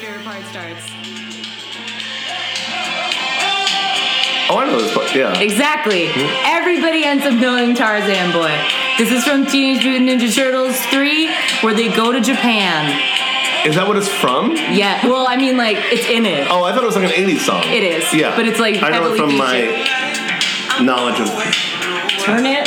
favorite part starts. Oh, I know this part. Yeah. Exactly. Hmm? Everybody ends up knowing Tarzan Boy. This is from Teenage Mutant Ninja Turtles 3, where they go to Japan. Is that what it's from? Yeah, well, I mean, like, it's in it. Oh, I thought it was like an 80s song. It is. Yeah. But it's, like, I know it heavily from my knowledge of. Turn it.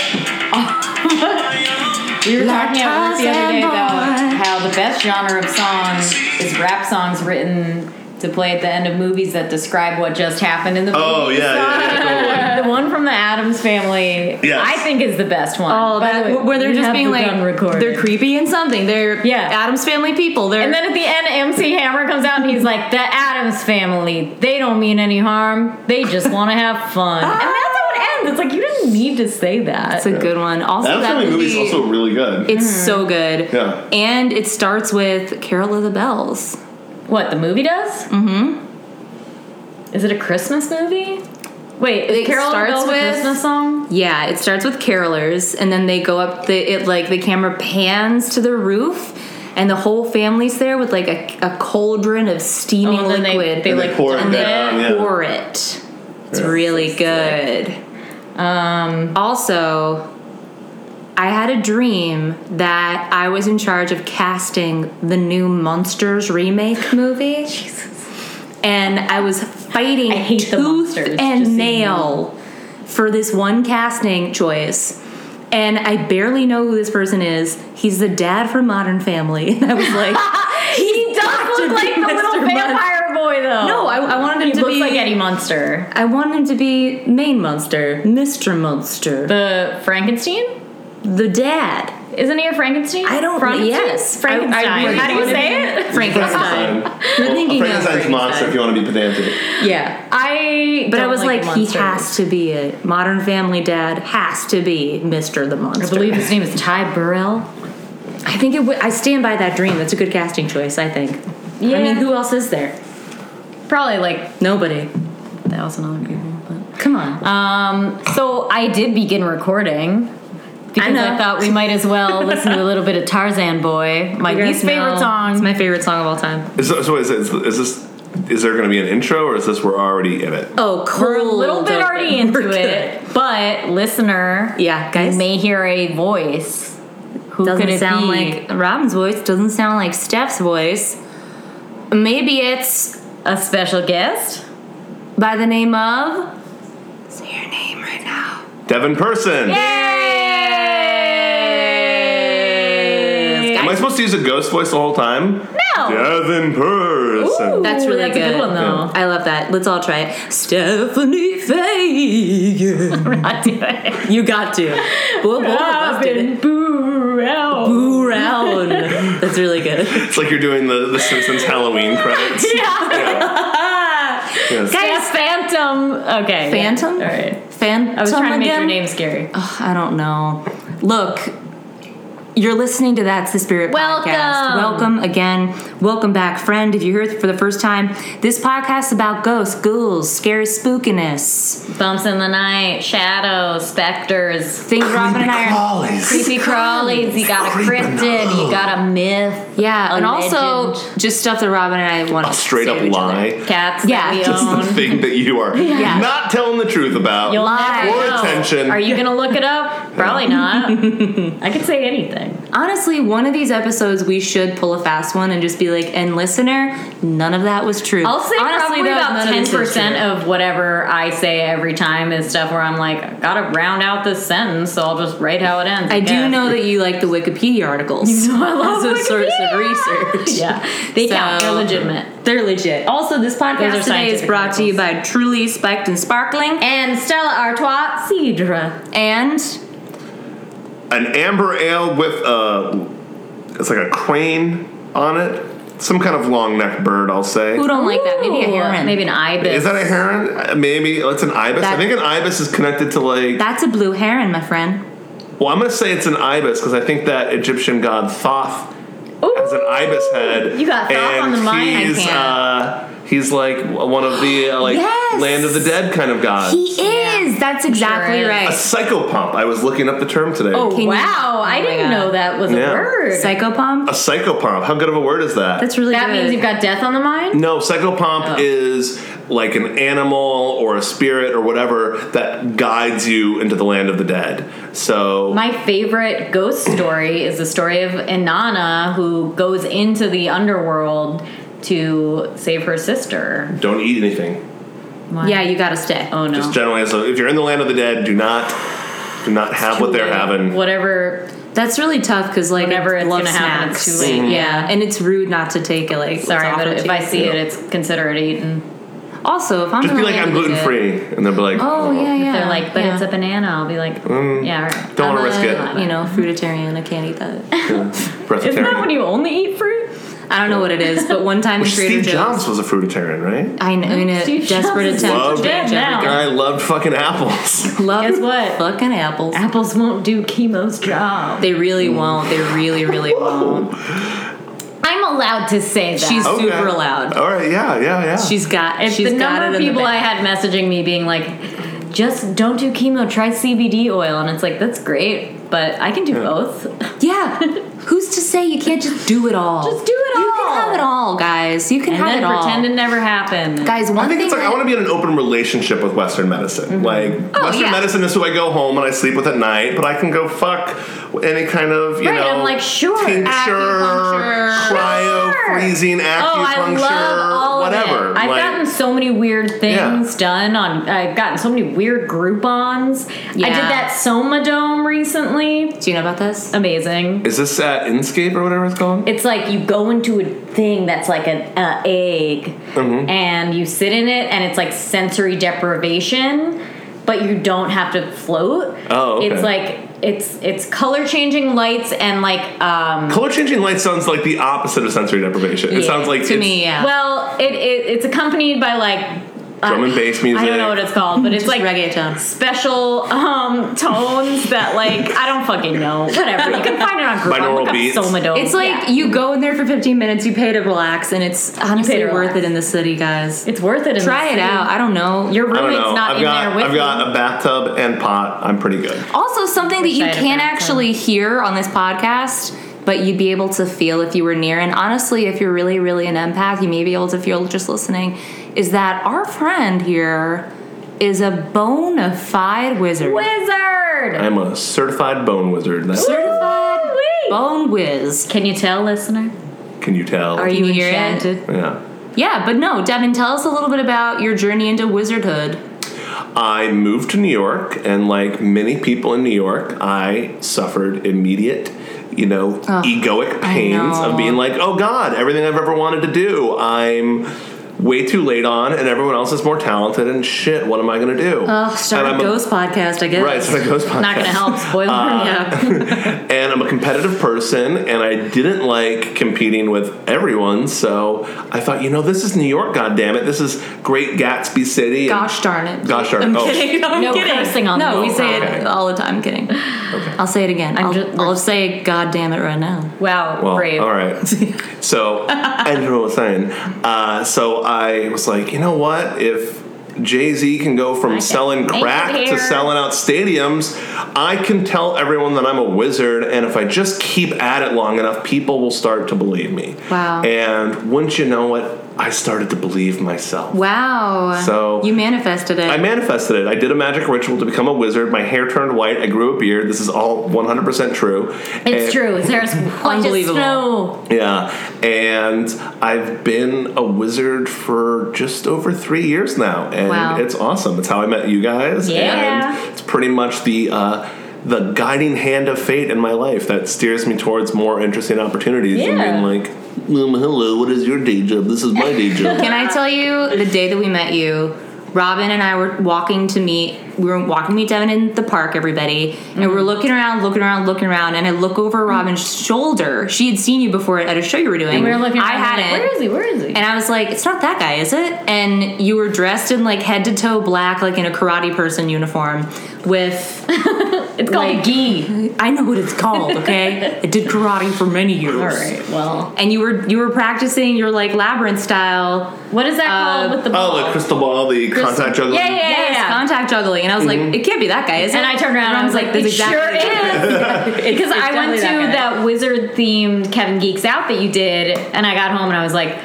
We were talking about this the other day about how the best genre of songs is rap songs written to play at the end of movies that describe what just happened in the oh, movie. Oh, yeah, yeah, yeah, The one from the Addams Family, Yes. I think is the best one. Oh, that, the way, where they're just being like, begun they're creepy and something. They're Yeah. Addams family people. They're And then at the end, MC Hammer comes out and he's like, "The Addams Family, they don't mean any harm. They just want to have fun." and that's how it ends. It's like you didn't need to say that. it's a good one. Also, That that family movie's movie, also really good. it's so good. Yeah. And it starts with Carol of the Bells. What the movie does? Mm-hmm. Is it a Christmas movie? Wait, is It Carol starts starts with a Christmas song? Yeah, it starts with carolers, and then they go up. The it like the camera pans to the roof, and the whole family's there with like a, a cauldron of steaming Oh, and then they- liquid. they, And they like pour it dump down, yeah. pour it. It's Yeah. really good. Um, also, I had a dream that I was in charge of casting the new Munsters remake movie. Jesus. And I was fighting I tooth and so you nail for this one casting choice. And I barely know who this person is. He's the dad from Modern Family. And I was like, He does look like the little Mr. Munster. vampire boy, though. No, I, I wanted him he to looks be like Eddie Munster. I wanted him to be main monster, Mr. Munster, The Frankenstein? the dad. Isn't he a Frankenstein? I don't- Frankenstein? yes. Frankenstein. I- I really How do you say it? Frankenstein. You're Well, thinking a of Frankenstein's monster if you want to be pedantic. Yeah. I. But I don't was like, the he has to be it. Modern Family Dad has to be Mr. the Munster. I believe his name is Ty Burrell. I think it. W- I stand by that dream. That's a good casting choice. I think. Yeah. I mean, who else is there? Probably like Nobody. a thousand other people. But. Come on. Um, so I did begin recording because I, know. thought we might as well listen to a little bit of Tarzan Boy, my You guys least favorite song. It's my favorite song of all time. Is, so is, is, is this? Is there going to be an intro, or is this we're already in it? Oh, cool. We're a little bit already into it, but listener, Yeah, guys. you may hear a voice. Who Doesn't could it sound be? like Robin's voice. Doesn't sound like Steph's voice. Maybe it's a special guest? by the name of. Say your name right now. Devin Person. Yay! Am I supposed to use a ghost voice the whole time? No. Devin Person. That's really that's a good one, though. I love that. Let's all try it. Stephanie Fagan. Not do it. you got to. Well, both of us did it. Boo out. Boo round. That's really good. It's like you're doing the, the Simpsons Halloween credits. Yes. Guys, Phantom. Okay. yeah. Phantom? All right. Phantom I was trying to make your name scary. Ugh, I don't know. Look, you're listening to That's the Spirit Welcome. podcast. Welcome again. Welcome back, friend. If you're here for the first time, this podcast is about ghosts, ghouls, scary spookiness, Bumps in the night, shadows, specters, things Robin and I are. Crawlies. creepy crawlies. You got a Creeping cryptid. You got a myth. Yeah, a and also legend. just stuff that Robin and I want A to straight say up to each other. lie. Cats Yeah, that we just The thing that you are Yeah. not telling the truth about. You'll Lie. never For know. attention. Are you gonna look it up? Probably not. I could say anything. Honestly, one of these episodes we should pull a fast one and just be like, and listener, none of that was true. I'll say Honestly, probably though, about ten percent of whatever I say every time is stuff where I'm like, I gotta round out this sentence, so I'll just write how it ends. I do know that you like the Wikipedia articles. You know, I love as a source of research. Yeah, they count. They're legitimate. They're legit. Also, this podcast today is brought to you by Truly Spiked and Sparkling And Stella Artois Cidre. and An amber ale with a. It's like a crane on it. Some kind of long necked bird, I'll say. who don't like that? Maybe a heron. Maybe an ibis. Is that a heron? Maybe. It's an ibis. I think an ibis is connected to like. That's a blue heron, my friend. Well, I'm going to say it's an ibis because I think that Egyptian god Thoth has an ibis head. You got Thoth and on the mind. I He's, can't. uh, he's like one of the uh, like Yes! land of the dead kind of gods. He is. that's exactly right. A psychopomp. I was looking up the term today. Oh Can you- wow! I Oh my didn't God. know that was Yeah. a word. Psychopomp. A psychopomp. How good of a word is that? That's really good. that good. means you've got death on the mind. no, psychopomp Oh. is like an animal or a spirit or whatever that guides you into the land of the dead. So My favorite ghost story is the story of Inanna, who goes into the underworld to save her sister. don't eat anything. Why? yeah, you gotta stay. Oh no. Just generally, so if you're in the land of the dead, do not do not have what they're having. Whatever. That's really tough because like Whenever it's love gonna happen, it's snacks. too late. Yeah, and it's rude not to take it. Like Sorry, but if I see it, it's consider it eaten. also if I'm Just be like, I'm gluten free, and they'll be like, Oh yeah, yeah. They're like, but yeah. it's a banana. I'll be like, Mm. yeah, all right. don't want to risk it. You know, fruitarian. I can't eat that that. Isn't that when you only eat fruit? I don't know what it is, but one time in Which Trader Steve Jobs Joe's, was a fruitarian, right? I know in a Steve desperate Jobs is attempt Love to change dead now. everything. Guy loved fucking apples. Love Guess what? Fucking apples. Apples won't do chemo's job. They really won't. They really, really won't. I'm allowed to say that. She's Okay. super loud. All right, yeah, yeah, yeah. She's got. It's she's the got number it of in the people I bag. had messaging me being like, just don't do chemo, try CBD oil. And it's like, that's great, but I can do both. Yeah. Who's to say you can't just do it all? Just do it all. Can have it all, guys. You can And have then it all. pretend it never happened. Guys, one I think thing it's like I that- want to be in an open relationship with Western medicine. Mm-hmm. Like Oh, Western yeah. medicine is who I go home and I sleep with at night, but I can go fuck any kind of you Right, know I'm like, sure, tincture, cryo Sure. freezing, Oh, acupuncture, love whatever. I've like, gotten so many weird things Yeah. done on. I've gotten so many weird Groupons. I did that Somadome recently. Do you know about this? Amazing. is this at Inscape or whatever it's called? It's like you go into a thing that's like an uh, egg, Mm-hmm. and you sit in it, and it's like sensory deprivation, but you don't have to float. Oh, okay. It's like it's it's color changing lights and like um. Color changing lights sounds like the opposite of sensory deprivation. It Yeah, sounds like To it's me, yeah. Well, it, it it's accompanied by like. Drum and bass music. I don't know what it's called, but it's Just like reggaeton. special um, tones that like I don't fucking know. Whatever you can find it on Groupon. Binaural beats. Somadome. It's like Yeah. you go in there for 15 minutes, you pay to relax, and it's honestly to worth it in the city, guys. it's worth it. In Try the it city. out. I don't know. Your I don't roommate's know. not I've in got there with me. I've got a bathtub and pot. I'm pretty good. Also, something that you I had a can't actually hear on this podcast, but you'd be able to feel if you were near. And honestly, if you're really, really an empath, you may be able to feel just listening. Is that our friend here is a bona fide wizard, Wizard. I'm a certified bone wizard. That's, certified Woo-wee. bone whiz. Can you tell, listener? can you tell? Are you you hear it? enchanted? yeah. Yeah, but no, Devin, tell us a little bit about your journey into wizardhood. I moved to New York, and like many people in New York, I suffered immediate, you know, egoic pains know. of being like, oh God, everything I've ever wanted to do, I'm way too late on, and everyone else is more talented, and shit, what am I gonna do? Oh, start And a I'm ghost podcast, I guess. Right, start a ghost podcast. Not gonna help. Spoiler. Uh, Yeah. and I'm a competitive person, and I didn't like competing with everyone. So I thought, you know, this is New York. God damn it, this is Great Gatsby City. Gosh darn it. Gosh darn it. I'm Oh. kidding. I'm No kidding. cursing on No, this. we say Okay. it all the time. I'm kidding. I'll say it again. I'm I'll, ju- I'll say God damn it right now. wow, Well, brave. all right. So I don't know what I'm saying. Uh, so I was like, you know what? If Jay Z can go from can selling crack to selling out stadiums, I can tell everyone that I'm a wizard, and if I just keep at it long enough, people will start to believe me. Wow. And wouldn't you know it? I started to believe myself. Wow. So- you manifested it. I manifested it. I did a magic ritual to become a wizard. My hair turned white. I grew a beard. This is all 100% true. It's And- true. There's Unbelievable. snow. Yeah, and I've been a wizard for just over three years now, and Wow. it's awesome. It's how I met you guys, Yeah. and it's pretty much the uh, the guiding hand of fate in my life that steers me towards more interesting opportunities and Yeah. being like, um, "Hello, what is your day job? This is my day job." Can I tell you the day that we met you? Robin and I were walking to meet. We were walking to meet Devin in the park, everybody, and we're looking around, looking around, looking around. And I look over Robin's shoulder. She had seen you before at a show you were doing. And we were looking. I around, hadn't. Like, Where is he? Where is he? And I was like, it's not that guy, is it? And you were dressed in like head to toe black, like in a karate person uniform, with. It's called Like- gi. I know what it's called. Okay, I did karate for many years. All right. Well, And you were you were practicing your like labyrinth style. what is that Uh, called with the ball? Oh, the crystal ball, the contact juggling. Yeah, yeah, Yes, yeah. contact juggling, and I was like, it can't be that guy, is it? And I turned around and I was like, that's it exactly sure is. Because I went to that that, wizard themed Kevin Geeks Out that you did, and I got home and I was like,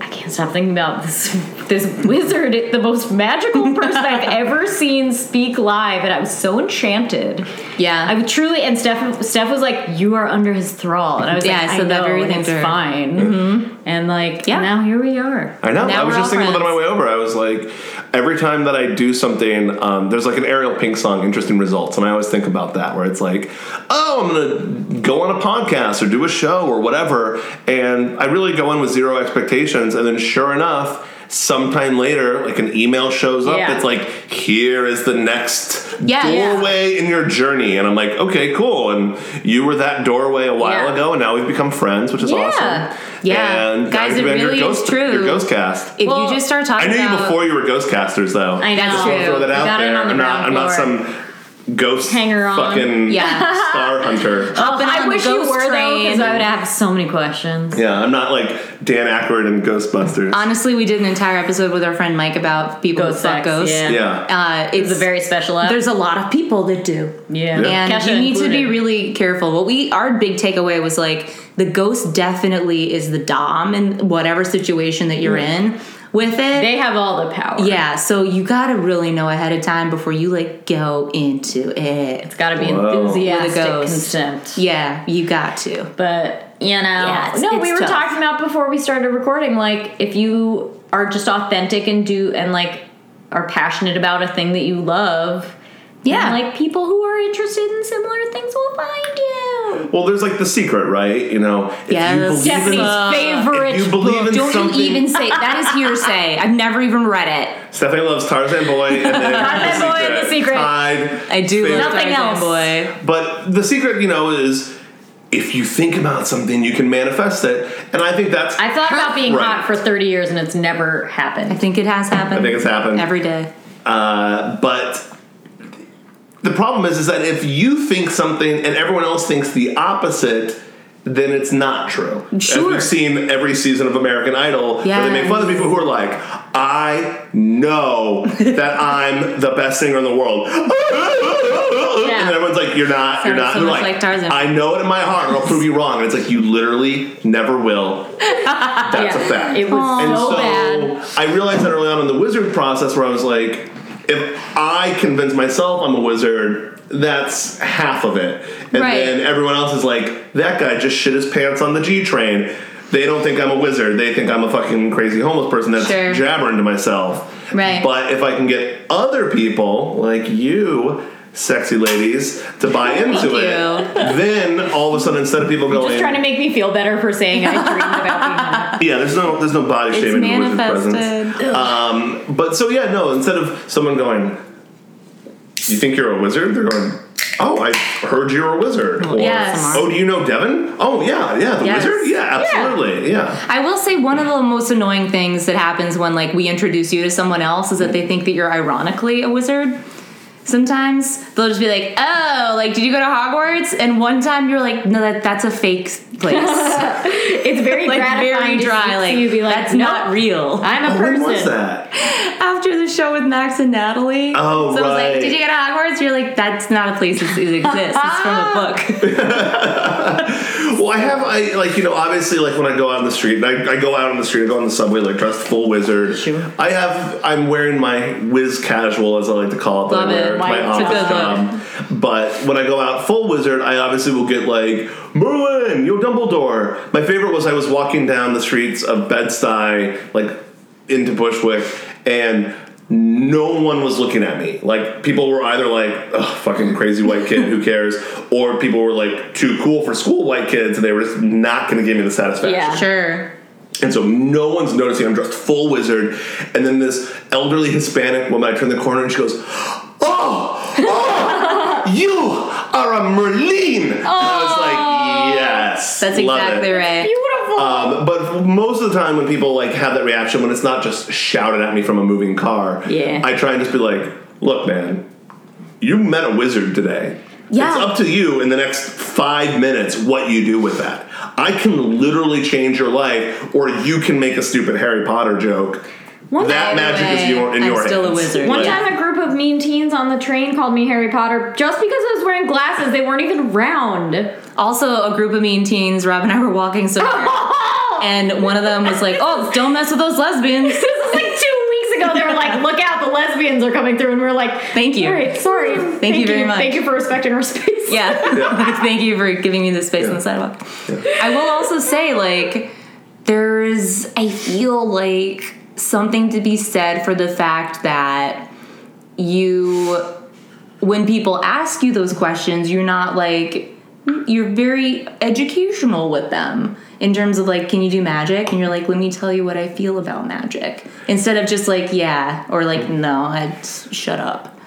I can't stop thinking about this this wizard, the most magical person I've ever seen speak live, and I was so enchanted. Yeah. I would truly. And Steph, Steph was like, "You are under his thrall," and I was Yeah, like, I "I said know, very and it's fine." Mm-hmm. And like, Yeah. now here we are. I know. Now I was we're just all thinking about it on my way over. I was like, every time that I do something, um, there's like an Ariel Pink song, "Interesting Results," and I always think about that, where it's like, oh, I'm gonna go on a podcast or do a show or whatever, and I really go in with zero expectations, and then sure enough. Sometime later, like an email shows up. Yeah. It's like, here is the next Yeah, yeah. doorway in your journey, and I'm like, okay, cool. And you were that doorway a while Yeah. ago, and now we've become friends, which is Yeah. awesome. Yeah. and Guys, it you've your really is ghost, true. Your ghost cast. If Well, you just start talking, I talking knew you before you were ghost casters, though. I know. That's Just wanna true. throw that out got in there. on the I'm not. I'm not some ghost Hanger on. fucking Yeah. star hunter. oh, I wish you were though, because. I would have so many questions. Yeah, I'm not like Dan Aykroyd in Ghostbusters. Honestly, we did an entire episode with our friend Mike about people Ghost who fuck sex, ghosts. yeah. yeah. Uh, it's It's a very special app. There's a lot of people that do. yeah. And Kesha you need to be included. really careful. What we our big takeaway was like the ghost definitely is the dom in whatever situation that you're in with it. They have all the power. yeah, so you gotta really know ahead of time before you like go into it. It's got to be Whoa. enthusiastic With a ghost. consent. Yeah, you got to. But you know, Yeah, it's- no, it's we were tough. talking about before we started recording. Like, if you are just authentic and do and like are passionate about a thing that you love, Yeah. then, like people who are interested in similar things will find you. Well, there's like the secret, right? You know, if Yes. you believe in, Stephanie's favorite. if you believe in Don't something. you even say that is hearsay. I've never even read it. Stephanie loves Tarzan Boy and then Tarzan Boy and The Secret. Tied, I do favorite. love Nothing Tarzan else. Boy. But the secret, you know, is if you think about something, you can manifest it. And I think that's. I thought about being Right. hot for 30 years and it's never happened. I think it has happened. I think it's happened. every day. Uh, but the problem is, is that if you think something and everyone else thinks the opposite, then it's not true. As Sure. we've seen every season of American Idol, where they make fun of people who are like, "I know that I'm the best singer in the world," and then everyone's like, "You're not. you're not." so They're like Tarzan. I know it in my heart, and I'll prove you wrong. And it's like you literally never will. That's a fact. It was And so, so bad. I realized that early on in the wizard process where I was like, if I convince myself I'm a wizard, that's half of it. And Right. then everyone else is like, that guy just shit his pants on the G train. They don't think I'm a wizard. They think I'm a fucking crazy homeless person that's Sure. jabbering to myself. Right. But if I can get other people like you, sexy ladies, to buy into Thank it, then all of a sudden, instead of people going, Just trying to make me feel better for saying I dreamed about being yeah, there's no there's no body It's shaming in wizard presence. Um, but so yeah, no. Instead of someone going, "You think you're a wizard?" They're going, "Oh, I heard you're a wizard." Or, Yes. "Oh, do you know Devin?" "Oh, yeah, yeah, the Yes. wizard." Yeah, absolutely. Yeah. I will say one of the most annoying things that happens when like we introduce you to someone else is that they think that you're ironically a wizard. Sometimes they'll just be like, "Oh, like did you go to Hogwarts?" And one time you're like, "No, that that's a fake place." It's very like gratifying very to dry. see Like you be like, that's "No, not real. I'm a Oh, person. when was that? After the show with Max and Natalie. Oh, so I was right. like, "Did you go to Hogwarts?" You're like, "That's not a place that exists. It's from a book." Well, I have I like you know obviously like when I go out on the street, and I, I go out on the street, I go on the subway like dressed full wizard. Sure. I have I'm wearing my whiz casual as I like to call it. that I Love wear it. To my It's a office good job. But when I go out full wizard, I obviously will get like Merlin, yo Dumbledore. My favorite was I was walking down the streets of Bed Stuy, like into Bushwick, and no one was looking at me. Like people were either like, "Ugh, fucking crazy white kid, who cares?" or people were like, "Too cool for school white kids," and they were just not going to give me the satisfaction. Yeah. sure. And so no one's noticing I'm dressed full wizard. And then this elderly Hispanic woman, I turn the corner and she goes, "Oh, oh, you are a Merlin." And I was like, "Yes, That's love exactly it. right. Beautiful. Um, but most of the time, when people like have that reaction, when it's not just shouted at me from a moving car, Yeah. I try and just be like, "Look, man, you met a wizard today. Yeah. It's up to you in the next five minutes what you do with that. I can literally change your life, or you can make a stupid Harry Potter joke. One that Either magic is way, your, in I'm your still a hands. wizard. One Yeah. time, a group of mean teens on the train called me Harry Potter just because I was wearing glasses. They weren't even round. Also, a group of mean teens. Rob and I were walking somewhere, and one of them was like, "Oh, don't mess with those lesbians." This is like two weeks ago. They were like, "Look out, the lesbians are coming through," and we are like, Thank you. All right, sorry. Thank, you very much. Thank you for respecting our space." Yeah. Thank you for giving me the space on the sidewalk. I will also say, like, there's, I feel like something to be said for the fact that you, when people ask you those questions, you're not like, you're very educational with them in terms of like, can you do magic? And you're like, let me tell you what I feel about magic. Instead of just like, yeah, or like, no, I'd shut up.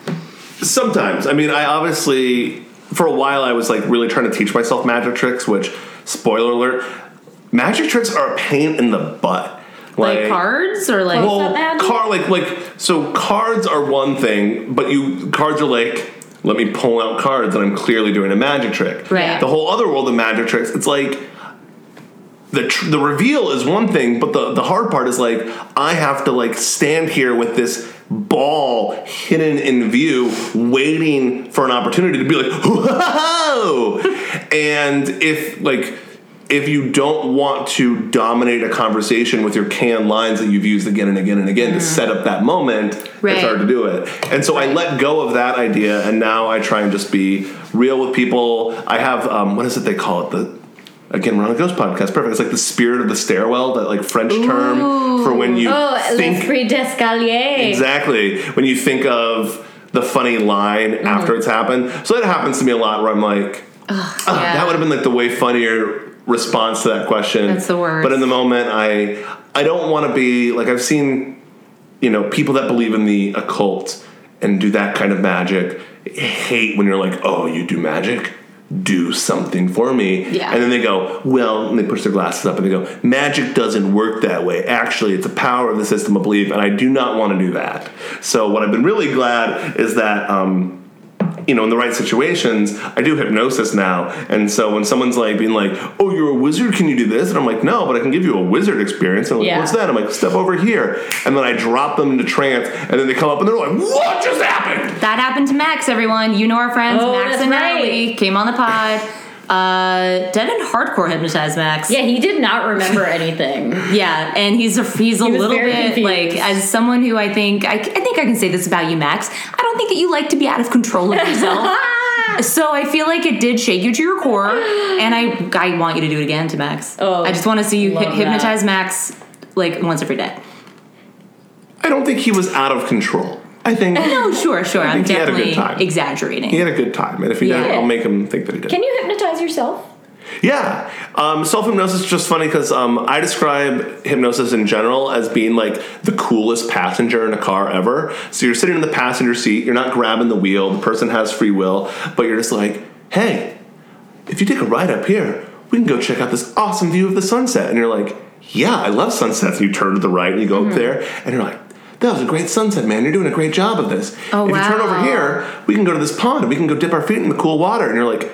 Sometimes. I mean, I obviously, for a while, I was like really trying to teach myself magic tricks, which, spoiler alert, magic tricks are a pain in the butt. Like, cards or like, Well, card like like so cards are one thing, but you cards are like let me pull out cards and I'm clearly doing a magic trick. Right. The whole other world of magic tricks, it's like the tr- the reveal is one thing, but the the hard part is like I have to like stand here with this ball hidden in view, waiting for an opportunity to be like, whoa! and if like if you don't want to dominate a conversation with your canned lines that you've used again and again and again to set up that moment, Right. it's hard to do it. And so I let go of that idea, and now I try and just be real with people. I have um, what is it they call it the again we're on a ghost podcast perfect it's like the spirit of the stairwell that like french term for when you Oh, think d'escalier. Exactly. When you think of the funny line Mm-hmm. after it's happened. So that happens to me a lot where I'm like, "Ah, yeah. that would have been like the way funnier response to that question. That's the worst. But in the moment, I I don't want to be like I've seen, you know, people that believe in the occult and do that kind of magic hate when you're like, oh, you do magic. Do something for me. Yeah. And then they go, well, and they push their glasses up and they go, magic doesn't work that way. Actually, it's a power of the system of belief, and I do not want to do that. So, what I've been really glad is that, um, you know, in the right situations, I do hypnosis now. And so when someone's like being like, oh, you're a wizard, can you do this? And I'm like, no, but I can give you a wizard experience. And I'm like, Yeah. what's that? I'm like, step over here. And then I drop them into trance, and then they come up and they're like, what just happened? That happened to Max, everyone. You know our friends, Oh, Max and right. Natalie, came on the pod. Uh, Devin hardcore hypnotized Max. Yeah, he did not remember anything. Yeah, and he's a he's a He little bit confused. like as someone who I think I, I think I can say this about you, Max. I don't think that you like to be out of control of yourself. so I feel like it did shake you to your core, and I I want you to do it again to Max. Oh, I just want to see you love hy- that. hypnotize Max like once every day. I don't think he was out of control. I think No, sure, sure. I'm think he had a good definitely time. exaggerating. he had a good time. And if he Yeah. didn't, I'll make him think that he did. Can you hypnotize yourself? Yeah, um, self hypnosis is just funny because um, I describe hypnosis in general as being like the coolest passenger in a car ever. So you're sitting in the passenger seat, you're not grabbing the wheel, the person has free will, but you're just like, hey, if you take a ride up here, we can go check out this awesome view of the sunset. And you're like, yeah, I love sunsets. And you turn to the right and you go Mm-hmm. up there, and you're like, that was a great sunset, man. You're doing a great job of this. Oh, if you turn over here, we can go to this pond and we can go dip our feet in the cool water. And you're like,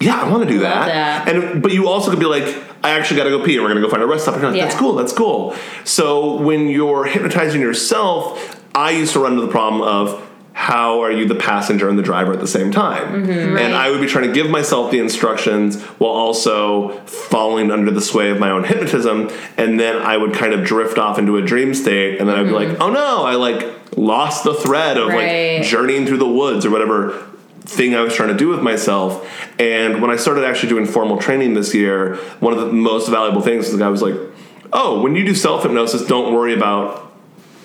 yeah, I want to do that. that. And but you also could be like, I actually got to go pee, and we're gonna go find a rest stop. And you're like, that's cool, that's cool. So when you're hypnotizing yourself, I used to run into the problem of how are you the passenger and the driver at the same time? Mm-hmm. Right. And I would be trying to give myself the instructions while also falling under the sway of my own hypnotism, and then I would kind of drift off into a dream state, and then I'd be like, oh no, I like lost the thread of Mm-hmm. Right. like journeying through the woods or whatever thing I was trying to do with myself. And when I started actually doing formal training this year, one of the most valuable things was the guy was like, "Oh, when you do self hypnosis, don't worry about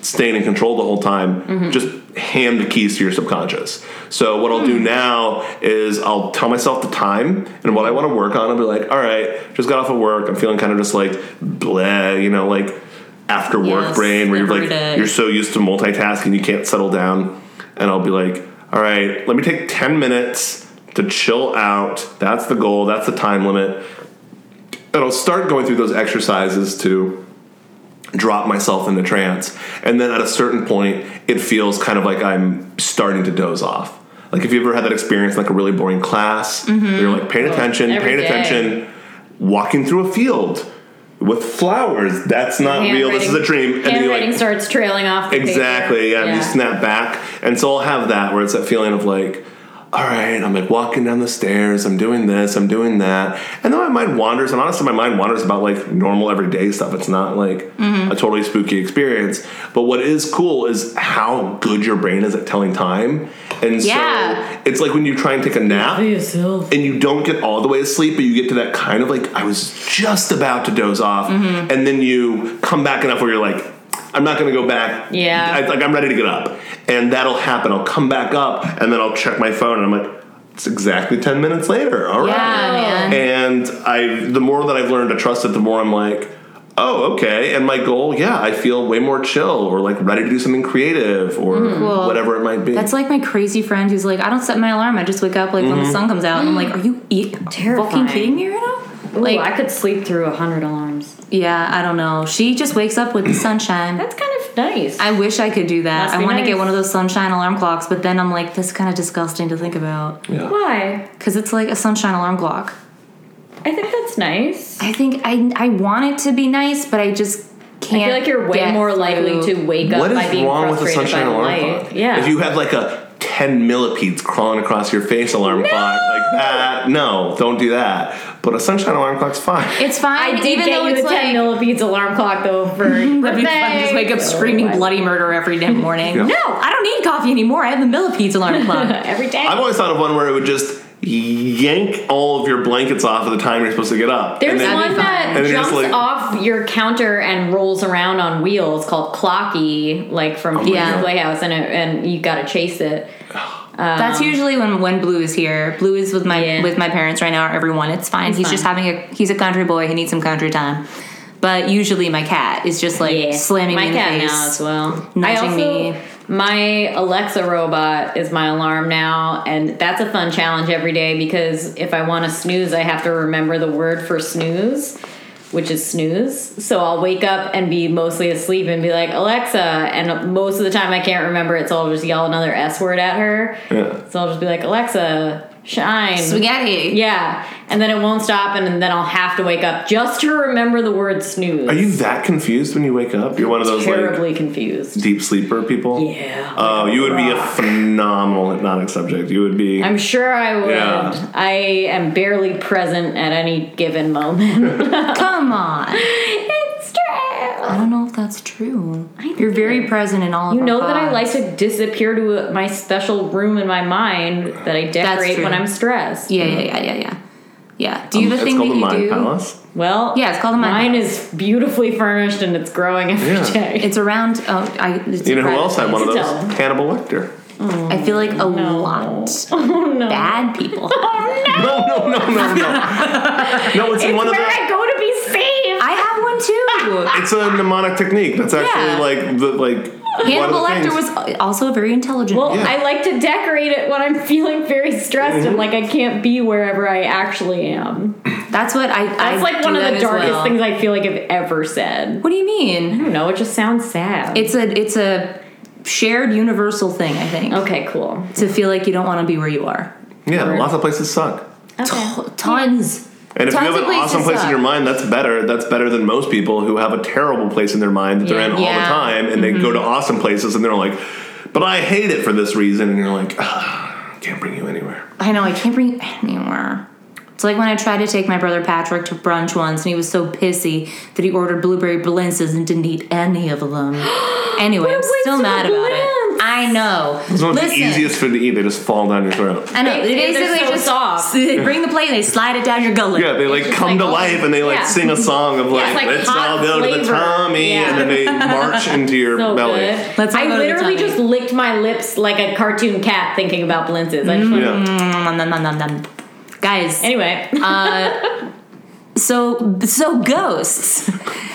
staying in control the whole time. Mm-hmm. Just hand the keys to your subconscious." So what I'll do mm. now is I'll tell myself the time and what I want to work on. I'll be like, "All right, just got off of work. I'm feeling kind of just like bleh, you know, like." After work Yes, brain, where you're like day. you're so used to multitasking you can't settle down and i'll be like all right let me take 10 minutes to chill out that's the goal that's the time limit and i'll start going through those exercises to drop myself into trance and then at a certain point it feels kind of like i'm starting to doze off Like if you ever had that experience like a really boring class, where you're like paying oh, attention, every paying day. attention, walking through a field with flowers. That's not real. This is a dream. And then you like starts trailing off. The exactly, paper. yeah, You snap back, and so I'll have that where it's that feeling of like. All right, I'm like walking down the stairs. I'm doing this. I'm doing that, and then my mind wanders. And honestly, my mind wanders about like normal everyday stuff. It's not like Mm-hmm. a totally spooky experience. But what is cool is how good your brain is at telling time. And Yeah. so it's like when you try and take a nap, yourself. and you don't get all the way asleep, but you get to that kind of like I was just about to doze off, Mm-hmm. and then you come back enough where you're like, I'm not going to go back. Yeah. I, like I'm ready to get up, and that'll happen. I'll come back up, and then I'll check my phone, and I'm like, it's exactly ten minutes later. All right. Yeah, man. And I, the more that I've learned to trust it, the more I'm like. Oh, okay. And my goal, yeah, I feel way more chill or like ready to do something creative or Cool. whatever it might be. That's like my crazy friend who's like, I don't set my alarm. I just wake up like when Mm-hmm. the sun comes out. And I'm like, are you e- Terrifying. fucking kidding me right now? Ooh, Like, I could sleep through a hundred alarms. Yeah, I don't know. She just wakes up with the sunshine. That's kind of nice. I wish I could do that. Must I be want to get one of those sunshine alarm clocks, but then I'm like, that's kind of disgusting to think about yeah. Why? because it's like a sunshine alarm clock. I think that's nice. I think I I want it to be nice, but I just can't. I feel like you're way get more likely to wake up What by being wrong with a frustrated sunshine by the alarm light. clock? Yeah. If you have like a 10 millipedes crawling across your face alarm clock like that, no, don't do that. But a sunshine alarm clock's fine. It's fine, I did even get though you it's a 10 like. millipedes alarm clock though for That'd be fun. Just wake up screaming Oh, bloody murder every damn morning. Yeah. No, I don't need coffee anymore. I have the millipedes alarm clock. every day. I've always thought of one where it would just yank all of your blankets off at the time you're supposed to get up. There's And then- one that and then jumps like- off your counter and rolls around on wheels called Clocky, like from oh Pee-wee's Yeah. Playhouse, and it, and you gotta chase it. That's um, usually when when Blue is here. Blue is with my Yeah. with my parents right now. Or everyone, it's fine. It's he's fine. just having a he's a country boy. He needs some country time. But usually my cat is just like slamming my me in the cat face. now as well. Nudging also me. my Alexa robot is my alarm now, and that's a fun challenge every day because if I want to snooze, I have to remember the word for snooze. Which is snooze. So I'll wake up and be mostly asleep and be like, Alexa. And most of the time I can't remember it, so I'll just yell another S word at her. Yeah. So I'll just be like, Alexa, shine. Spaghetti. Yeah. And then it won't stop, and then I'll have to wake up just to remember the word snooze. Are you that confused when you wake up? You're one of those terribly like confused? deep sleeper people? Yeah. Oh, you would be a phenomenal hypnotic subject. You would be. I'm sure I would. Yeah. I am barely present at any given moment. Come on. it's true. I don't know if that's true. think You're very is. present in all of You our know that I like to disappear to a, my special room in my mind that I decorate when I'm stressed. Yeah, yeah, yeah, yeah, yeah. Yeah. Do you um, have a thing that the you Mind do? Palace. Well, Yeah, it's called the Mind Mine Palace. is beautifully furnished and it's growing every Yeah. day. It's around. Oh, I. It's You know who else had one of those? Hannibal Lecter. I feel like a mm, lot. oh no! Bad people. oh, No, no, no, no, no. no, it's, in one of Where the. I go to be saved. I one too. It's a mnemonic technique. That's actually Yeah. like the like. Hannibal one of the Lecter things. was also a very intelligent. Well, Yeah. I like to decorate it when I'm feeling very stressed Mm-hmm. and like I can't be wherever I actually am. that's what I. That's like one of the darkest things I feel like I've ever said. What do you mean? I don't know. It just sounds sad. It's a it's a shared universal thing. I think okay, cool. to feel like you don't want to be where you are. Yeah, lots of places suck. Okay. T- tons. And if Tons you have an awesome place in your mind, that's better. That's better than most people who have a terrible place in their mind that they're in all Yeah. the time, and they go to awesome places and they're like, "But I hate it for this reason," and you're like, ah, "Can't bring you anywhere." I know I can't bring you anywhere. It's like when I tried to take my brother Patrick to brunch once, and he was so pissy that he ordered blueberry blintzes and didn't eat any of them. anyway, I'm still mad about it. Blintz. I know. It's one of the Listen, easiest food to eat. They just fall down your throat. I know. They- They, they're basically so just soft. they bring the plate and they slide it down your gullet. Yeah, they like just come like, to life and they like yeah. sing a song of like, it's like "Let's hot all go to the flavor." tummy," Yeah. and then they march into your So belly. good. Let's all I to the literally tummy. just licked my lips like a cartoon cat thinking about blintzes. I just went, Yeah. Nom, nom, nom, nom, nom. Guys, Anyway, so so ghosts.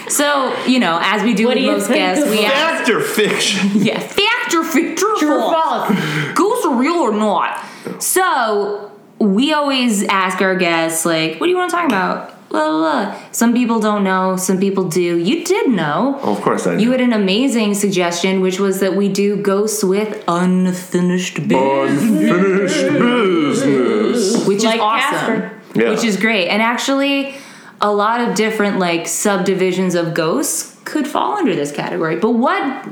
So you know, as we do What with do you most think guests, of we ask, Fact or fiction? yeah, fact or fic- true, or or false. false? ghosts are real or not. So we always ask our guests, like, what do you want to talk about? blah blah. blah. Some people don't know. Some people do. You did know. Oh, of course I You had an amazing suggestion, which was that we do ghosts with unfinished business, Unfinished business. which is awesome. Casper. Yeah. Which is great. And actually, a lot of different like subdivisions of ghosts could fall under this category. But what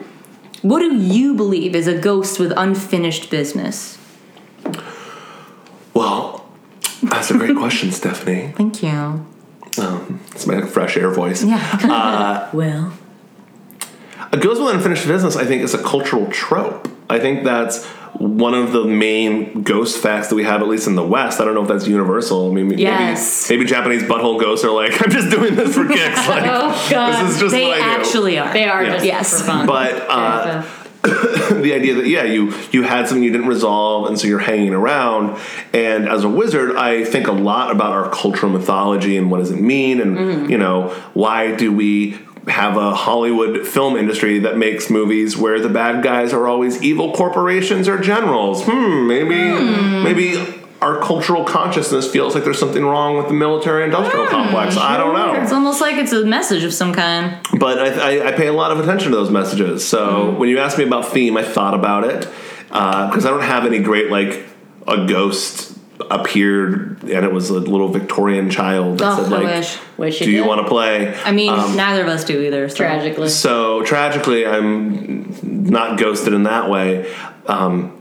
what do you believe is a ghost with unfinished business? Well, that's a great question, Stephanie. Thank you. Um, it's my fresh air voice. Yeah. Well, A ghost with unfinished business, I think, is a cultural trope. I think that's one of the main ghost facts that we have, at least in the West. I don't know if that's universal. I mean, maybe, Yes. maybe Japanese butthole ghosts are like, I'm just doing this for kicks. Like, Oh, God. this is just they what I do. actually are. they are Yeah. just Yes. for fun. But uh, the idea that yeah, you you had something you didn't resolve, and so you're hanging around. And as a wizard, I think a lot about our cultural mythology and what does it mean, and Mm-hmm. you know why do we have a Hollywood film industry that makes movies where the bad guys are always evil corporations or generals? Hmm, maybe maybe. Our cultural consciousness feels like there's something wrong with the military industrial complex. I don't know It's almost like it's a message of some kind. but I, I, I pay a lot of attention to those messages. So Mm-hmm. when you asked me about theme, I thought about it because I don't have any great like a ghost appeared and it was a little Victorian child that Oh, said I like, wish. Wish you "Do you did. want to play?" I mean, Um, neither of us do either. So. Tragically. so tragically, I'm not ghosted in that way. Um,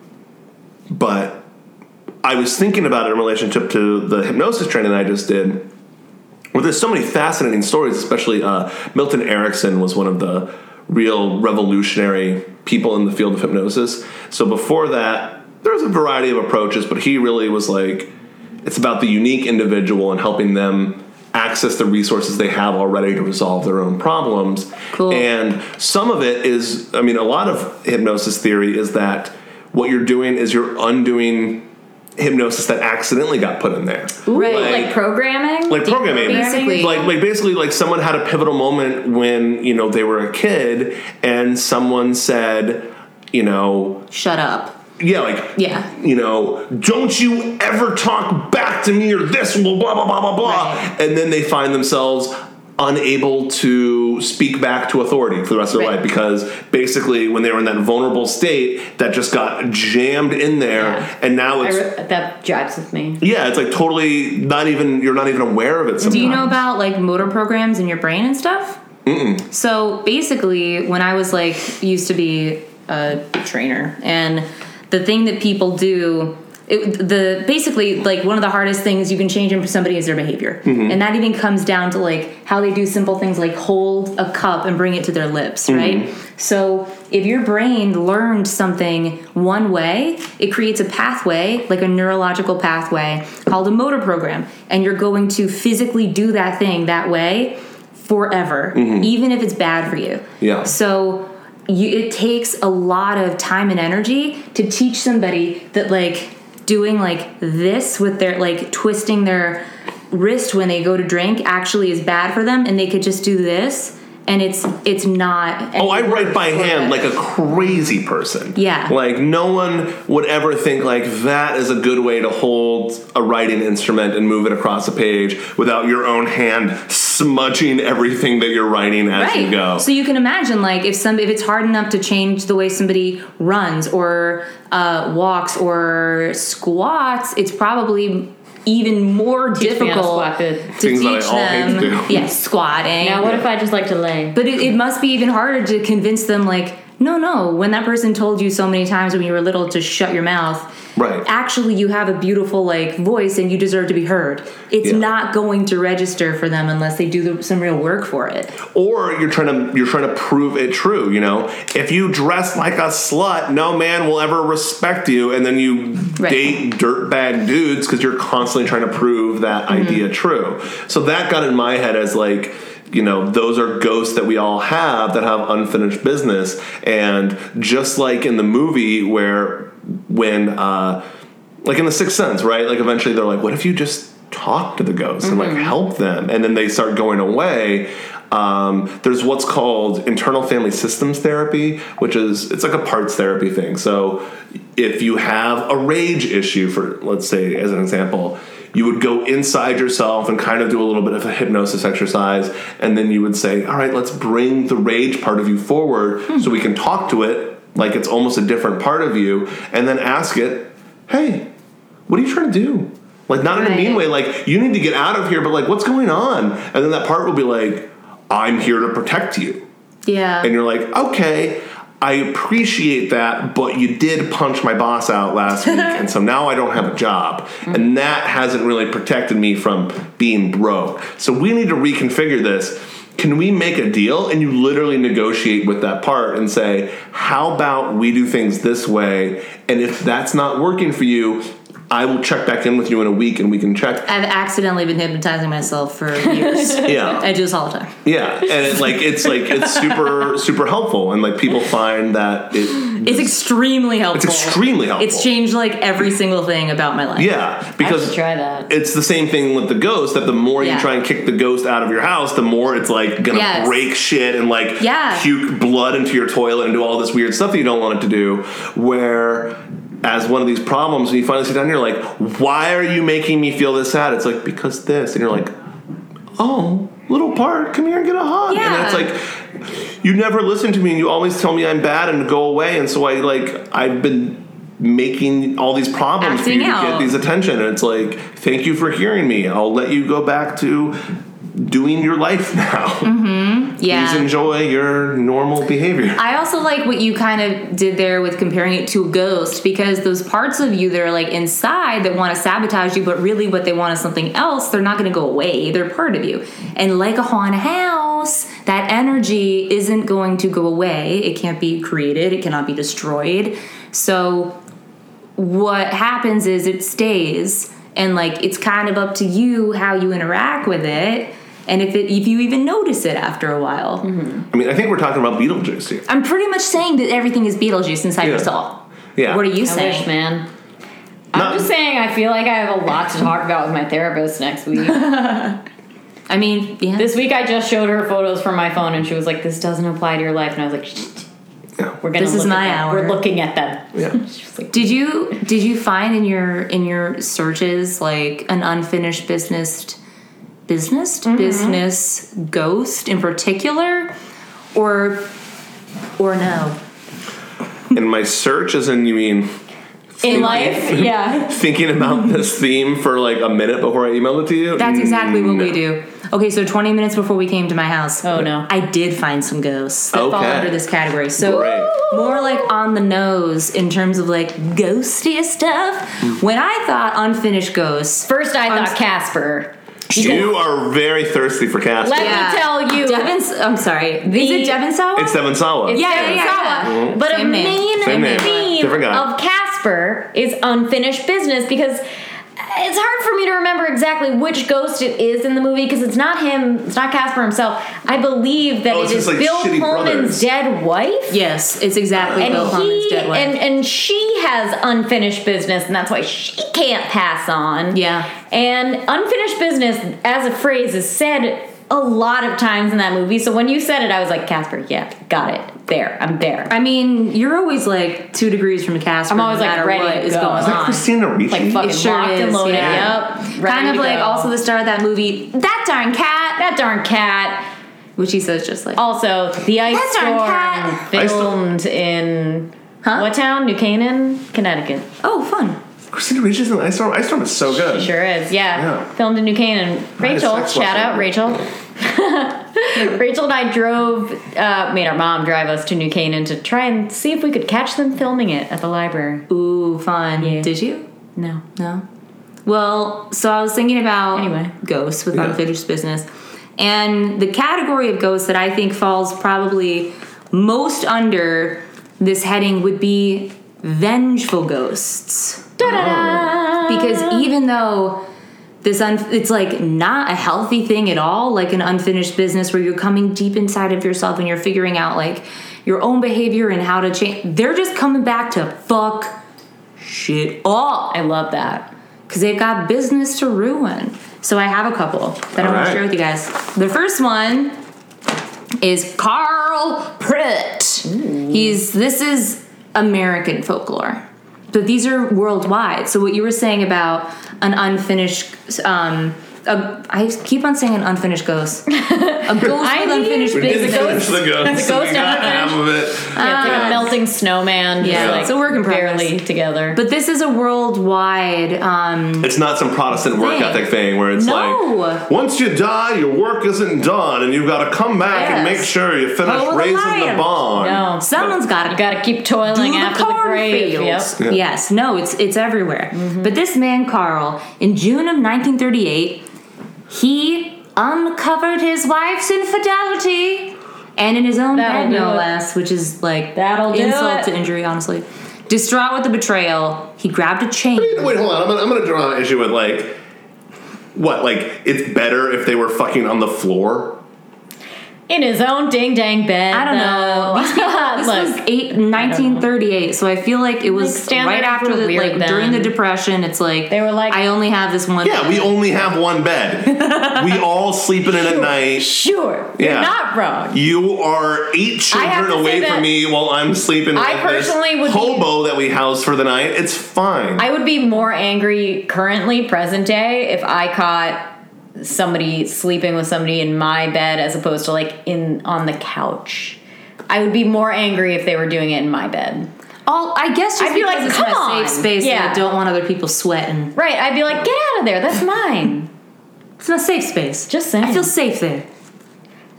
but I was thinking about it in relationship to the hypnosis training I just did. Well, there's so many fascinating stories, especially uh, Milton Erickson was one of the real revolutionary people in the field of hypnosis. So before that, there was a variety of approaches, but he really was like, it's about the unique individual and helping them access the resources they have already to resolve their own problems. Cool. And some of it is, I mean, a lot of hypnosis theory is that what you're doing is you're undoing hypnosis that accidentally got put in there Right. like, like- programming, like programming Basically. like like basically like someone had a pivotal moment when you know they were a kid and someone said you know Shut up. Yeah like Yeah. you know don't you ever talk back to me or this will blah blah blah blah blah Right. and then they find themselves unable to speak back to authority for the rest of their Right. life because basically when they were in that vulnerable state that just got jammed in there Yeah. and now it's re- that jives with me. yeah it's like totally not even you're not even aware of it sometimes. Do you know about like motor programs in your brain and stuff? Mm-mm. So basically, when I was like used to be a trainer, and the thing that people do, it, the basically like one of the hardest things you can change in somebody is their behavior, mm-hmm. and that even comes down to like how they do simple things like hold a cup and bring it to their lips, mm-hmm. right? So if your brain learned something one way, it creates a pathway, like a neurological pathway called a motor program, and you're going to physically do that thing that way forever, mm-hmm. even if it's bad for you. Yeah. So you, it takes a lot of time and energy to teach somebody that like doing like this with their like twisting their wrist when they go to drink actually is bad for them, and they could just do this. And it's it's not. Oh, I write by hand them. like a crazy person. Yeah. Like no one would ever think like that is a good way to hold a writing instrument and move it across a page without your own hand smudging everything that you're writing as you go. So you can imagine, like, if some if it's hard enough to change the way somebody runs or uh, walks or squats, it's probably even more Teach me how to difficult squat good. to Things that I teach all hate them. to do. Yes, squatting. Now, what if I just like to lay? But it, it must be even harder to convince them, like, no, no, when that person told you so many times when you were little to shut your mouth, Right. actually you have a beautiful, like, voice and you deserve to be heard. It's Yeah. not going to register for them unless they do the, some real work for it. or you're trying to you're trying to prove it true you know if you dress like a slut no man will ever respect you and then you Right. date dirtbag dudes because you're constantly trying to prove that Mm-hmm. idea true so that got in my head as like you know those are ghosts that we all have that have unfinished business. And just like in the movie where when uh like in the sixth sense right? Like eventually they're like what if you just talk to the ghosts and like help them? And then they start going away. Um, there's what's called internal family systems therapy which is it's like a parts therapy thing. So if you have a rage issue for let's say as an example you would go inside yourself and kind of do a little bit of a hypnosis exercise, and then you would say, All right, let's bring the rage part of you forward so we can talk to it like it's almost a different part of you, and then ask it, Hey, what are you trying to do? Like, not in a mean way, like, you need to get out of here, but like, what's going on? And then that part will be like, I'm here to protect you Yeah. and you're like, okay, I appreciate that, but you did punch my boss out last week, and so now I don't have a job, and mm-hmm. that hasn't really protected me from being broke. So we need to reconfigure this. Can we make a deal? And you literally negotiate with that part and say, how about we do things this way? And if that's not working for you, I will check back in with you in a week and we can check. I've accidentally been hypnotizing myself for years. Yeah. I do this all the time. Yeah, and it, like it's like it's super super helpful, and like people find that it It's extremely helpful. it's extremely helpful. It's changed like every single thing about my life. Yeah, I because try that. it's the same thing with the ghost. That the more you try and kick the ghost out of your house, the more it's like gonna Yes. break shit and like Yeah. puke blood into your toilet and do all this weird stuff that you don't want it to do. Where as one of these problems, and you finally sit down, and you're like, "Why are you making me feel this sad?" It's like because this, and you're like, "Oh, little part, come here and get a hug." Yeah. And it's like, you never listen to me, and you always tell me I'm bad and go away, and so I like I've been making all these problems for Acting you to out. get these attention, and it's like, thank you for hearing me. I'll let you go back to doing your life now. Mm-hmm. Yeah. Please enjoy your normal behavior. I also like what you kind of did there with comparing it to a ghost because those parts of you that are like inside that want to sabotage you, but really what they want is something else, they're not going to go away. They're part of you. And like a haunted house, that energy isn't going to go away. It can't be created, it cannot be destroyed. So what happens is it stays and like it's kind of up to you how you interact with it and if it if you even notice it after a while. I mean, I think we're talking about Beetlejuice here. I'm pretty much saying that everything is Beetlejuice inside Yeah. your soul. Yeah. What are you I saying? wish, man. Not- I'm just saying, I feel like I have a lot to talk about with my therapist next week. I mean, yeah. this week, I just showed her photos from my phone, and she was like, "This doesn't apply to your life," and I was like, Shh, Yeah. "We're gonna This is my hour. We're looking at them." Yeah. Like, did you did you find in your in your searches like an unfinished business business Mm-hmm. business ghost in particular or or no? In my search, as in you mean "In life, yeah." thinking about this theme for like a minute before I emailed it to you? That's exactly what we do. Okay, so 20 minutes before we came to my house. Oh, no. I did find some ghosts that fall under this category. So Great. more like on the nose in terms of like ghosty stuff. When I thought unfinished ghosts, First, I I'm thought s- Casper. You are very thirsty for Casper. Let me tell you, Devin's. I'm sorry. is The- it Devin Sawa? it's Devon Sawa. It's Yeah, Devin yeah, yeah, Sawa. yeah. Mm-hmm. But Same a main name. theme Different guy. of Casper is unfinished business because it's hard for me to remember exactly which ghost it is in the movie because it's not him, it's not Casper himself. I believe that Oh, it's is just like Bill Pullman's brothers. dead wife. yes, it's exactly And Bill Pullman's dead wife. and and she has unfinished business, and that's why she can't pass on. Yeah. And unfinished business, as a phrase, is said a lot of times in that movie. So when you said it, I was like, Casper, yeah, got it. There, I'm there. I mean, you're always like two degrees from Casper. I'm always, no like, matter ready what to is go. going Is Is that on. Christina Ricci? like fucking It sure locked and loaded. yeah. Yep. ready kind of like go. also the star of that movie, that darn cat, that darn cat. which he says just like. Also, the ice That darn storm cat. Ice storm. filmed in Huh? what town? New Canaan, Connecticut. Oh, fun. Christina Ricci's in Ice Storm. Ice Storm is so good. She Sure is, yeah. Yeah. Filmed in New Canaan. Rachel, sex shout out Rachel. Rachel and I drove, uh, made our mom drive us to New Canaan to try and see if we could catch them filming it at the library. Ooh, fun. Yeah. Did you? No. No. Well, so I was thinking about Anyway. ghosts with Yeah. unfinished business. And the category of ghosts that I think falls probably most under this heading would be vengeful ghosts. Da-da-da! Because even though this un- it's like not a healthy thing at all, like an unfinished business where you're coming deep inside of yourself and you're figuring out like your own behavior and how to change. They're just coming back to fuck shit up I love that. because they've got business to ruin. So I have a couple that I All want to share with you guys. The first one is Carl Pruitt. He's this is American folklore. But these are worldwide. So what you were saying about an unfinished, um, a, I keep on saying an unfinished ghost, a ghost I with mean- unfinished We didn't business. finish the ghost. The ghost we got half of it. Yeah, it's like a melting snowman. just, Yeah, like it's a work in progress. barely together. But this is a worldwide. Um, It's not some Protestant work Thing. ethic thing where it's No. like once you die, your work isn't done, and you've got to come back and make sure you finish Oh, raising lion. the barn. no, someone's got to you got to keep toiling do the after the grave. Yep. cornfields. Yeah. Yes, no, it's it's everywhere. Mm-hmm. But this man, Carl, in June of 1938, he uncovered his wife's infidelity, and in his own That'll bed, no it. less, which is like That'll do insult it. to injury, honestly. Distraught with the betrayal, he grabbed a chain. Wait, hold on. I'm gonna, I'm gonna draw an issue with like what? Like it's better if they were fucking on the floor. In his own ding dang bed. I don't know. though. These people, this Look, was eight, 1938, so I feel like it was Like, standards right after the weird like during the depression. It's like They were like- I only have this one. Yeah, we only have one bed. we all sleeping in it at night. Sure, Yeah. you're not wrong. You are eight I have children say away that from me while I'm sleeping I with this personally would be- hobo that we house for the night. It's fine. I would be more angry currently, present day, if I caught somebody sleeping with somebody in my bed as opposed to like in on the couch. I would be more angry if they were doing it in my bed. All I guess just I'd be like, it's "Come my on." safe space Yeah. and I don't want other people sweating. Right, I'd be like, get out of there, that's mine. It's my safe space. Just saying. I feel safe there.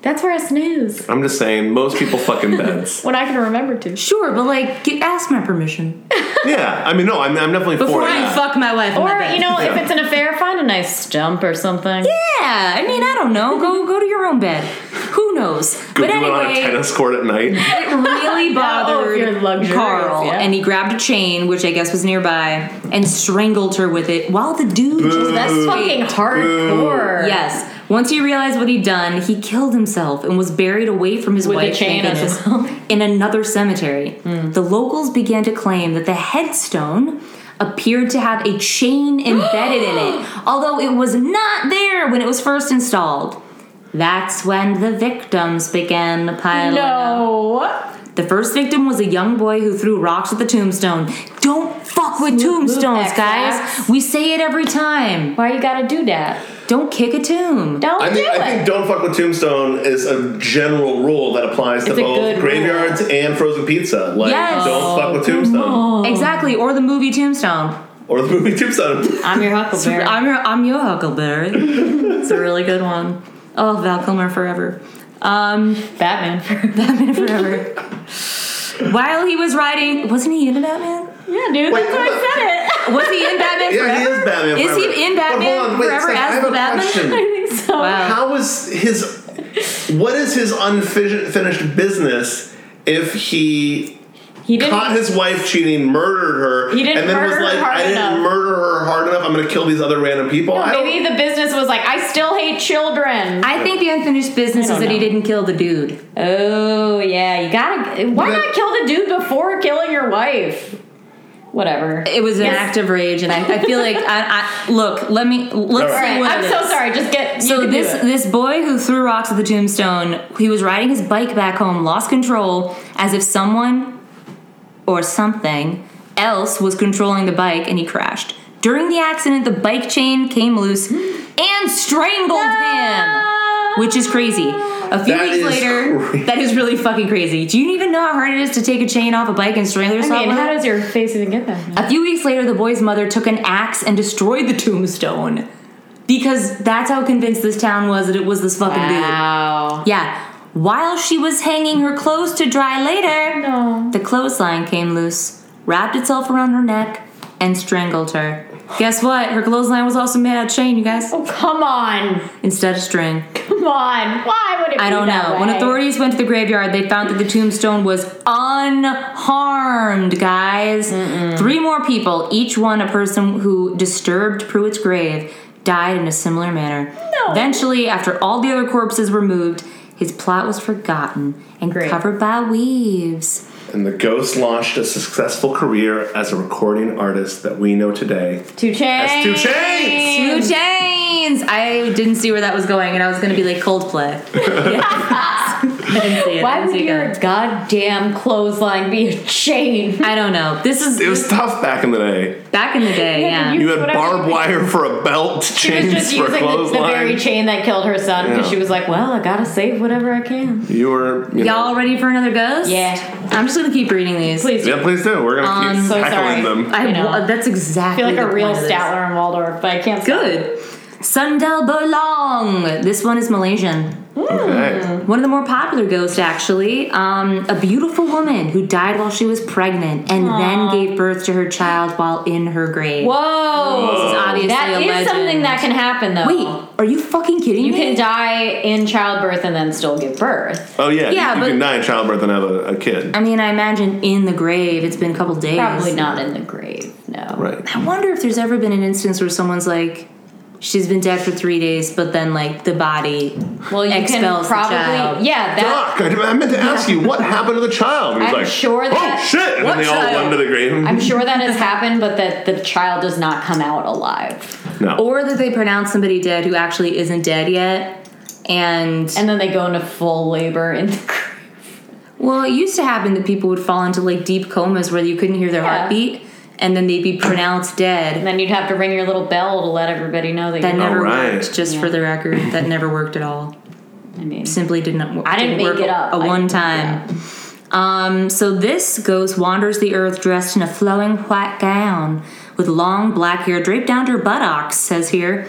That's where I snooze. I'm just saying, most people fucking beds. When I can remember to. Sure, but like, get, ask my permission yeah, I mean, no, I'm, I'm definitely before for you that. fuck my wife. in my Or, bed. you know, if it's an affair, find a nice stump or something. Yeah, I mean, I don't know. Go go to your own bed. Who knows? Go but do it on a anyway, tennis court at night. it really if you're bothered luxurious, Carl, yeah. and he grabbed a chain, which I guess was nearby, and strangled her with it while the dude just That's fucking hardcore. Yes. Once he realized what he'd done, he killed himself and was buried away from his With a wife, chain thank his in another cemetery. Hmm. The locals began to claim that the headstone appeared to have a chain embedded in it, although it was not there when it was first installed. That's when the victims began piling up. No. The first victim was a young boy who threw rocks at the tombstone. Don't fuck with tombstones, X, guys. We say it every time. Why you gotta do that? Don't kick a tomb. Don't I do think, it. I think don't fuck with tombstone is a general rule that applies to It's both good graveyards and frozen pizza. Like, Yes. don't fuck with tombstone. Exactly, or the movie Tombstone. Or the movie Tombstone. I'm your Huckleberry. I'm your, I'm your Huckleberry. it's a really good one. Oh, Val Kilmer forever. Um, Batman. Batman forever. While he was writing, wasn't he in Batman? yeah, dude. Wait, that's why I said it. Was he in Batman Yeah, he forever? is Batman Is forever. he in But Batman hold on, wait, forever Steph, I as have the a Batman? question. I think so. Wow. How is his what is his unfinished business if he He didn't. caught his wife cheating, murdered her, He didn't and then was like, hard I didn't enough." murder her hard enough. I'm going to kill these other random people. I don't- Maybe the business was like, I still hate children. I think the unfinished business is don't that he didn't kill the dude. oh yeah, you gotta. Why But- not kill the dude before killing your wife? Whatever. It was an Yes. act of rage, and I, I feel like I, I look. Let me let's All see All right, what I'm it so is. sorry. Just get. So this this boy who threw rocks at the tombstone, he was riding his bike back home, lost control, as if someone or something else was controlling the bike, and he crashed. During the accident, the bike chain came loose and strangled him, which is crazy. A few That weeks later, crazy. that is really fucking crazy. Do you even know how hard it is to take a chain off a bike and strangle I mean, how does your face even get that? A few weeks later, the boy's mother took an axe and destroyed the tombstone. Because that's how convinced this town was that it was this fucking Wow. dude. Yeah. While she was hanging her clothes to dry later, No. the clothesline came loose, wrapped itself around her neck, and strangled her. Guess what? Her clothesline was also made out of chain, you guys, Oh come on, instead of string. come on. Why would it? Be? I don't know. When authorities went to the graveyard, they found that the tombstone was unharmed, guys. Three more people, each one a person who disturbed Pruitt's grave, died in a similar manner. No. Eventually, after all the other corpses were moved, his plot was forgotten and Great. covered by weaves. And the ghost launched a successful career as a recording artist that we know today. Two chains. That's two chains. Two chains! I didn't see where that was going, and I was going to be like Coldplay. I didn't see it. Why didn't would it your coming. goddamn clothesline be a chain? I don't know. This is It was tough back in the day. back in the day. Yeah. you- You had barbed wire for a belt, She was just for a using the, the very chain that killed her son because Yeah. she was like, "Well, I gotta save whatever I can." you were. you y'all ready for another ghost? Yeah. I'm just gonna keep reading these. Please, Yeah, please do. We're gonna keep Um, so tackling sorry. them. I You know. wa- that's I exactly. feel like a real point of. Statler and Waldorf, but I can't. stop. Good. Sundel Bolong. This one is Malaysian. Okay. One of the more popular ghosts, actually. Um, a beautiful woman who died while she was pregnant and then gave birth to her child while in her grave. Whoa, This is obviously that a is legend. something that can happen though. Wait, are you fucking kidding you me? You can die in childbirth and then still give birth. Oh yeah. Yeah, you, you but- can die in childbirth and have a, a kid. I mean, I imagine in the grave. It's been a couple days. Probably not in the grave. No. Right. I wonder if there's ever been an instance where someone's like, she's been dead for three days, but then like the body Well, you expels can the child. probably yeah. That Doc, I, I meant to ask you what happened to the child. He was I'm like, sure oh, that- oh shit, and then they all run to the grave. I'm sure that has happened, but that the child does not come out alive, no. Or that they pronounce somebody dead who actually isn't dead yet. And, and then they go into full labor in the grave. well, it used to happen that people would fall into like deep comas where you couldn't hear their Yeah. heartbeat and then they'd be pronounced dead. And then you'd have to ring your little bell to let everybody know that, That never right. worked, just Yeah. for the record. That never worked at all. I mean, Simply did not work. I didn't make it up. A one time. Um, so this ghost wanders the earth dressed in a flowing white gown with long black hair draped down to her buttocks, says here,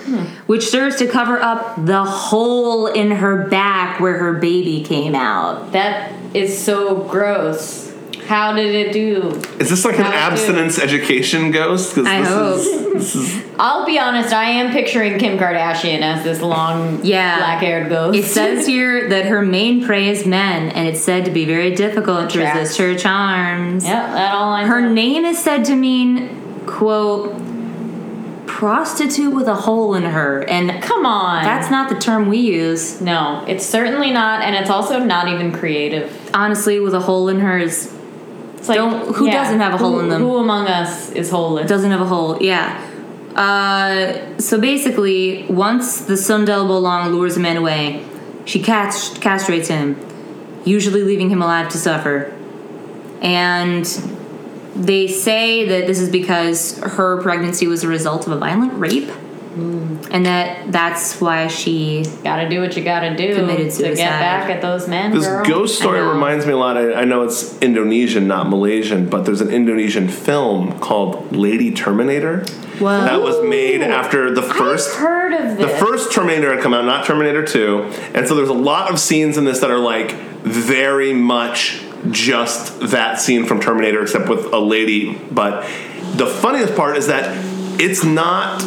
which serves to cover up the hole in her back where her baby came out. That is so gross. How did it do? Is this like an How to- abstinence education ghost? 'Cause I this hope. Is, this is, I'll be honest, I am picturing Kim Kardashian as this long, Yeah. black-haired ghost. It says here that her main prey is men, and it's said to be very difficult to Tracks. resist her charms. Yep, that all lines Her up. name is said to mean, quote, prostitute with a hole in her. And Come on. that's not the term we use. no, it's certainly not, and it's also not even creative. Honestly, with a hole in her is It's like Don't- who doesn't have a hole who- in them? Who among us is holeless? doesn't have a hole. Yeah. Uh, so basically, once the Sundel Bolong lures a man away, she cast- castrates him, usually leaving him alive to suffer. And they say that this is because her pregnancy was a result of a violent rape, Mm. and that that's why she. Gotta do what you gotta do Committed to suicide. get back at those men. this girl. ghost story reminds me a lot. I, I know it's Indonesian, not Malaysian, but there's an Indonesian film called Lady Terminator Whoa. that was made after the first I've heard of this. The first Terminator had come out, not Terminator 2. And so there's a lot of scenes in this that are like very much just that scene from Terminator, except with a lady. But the funniest part is that it's not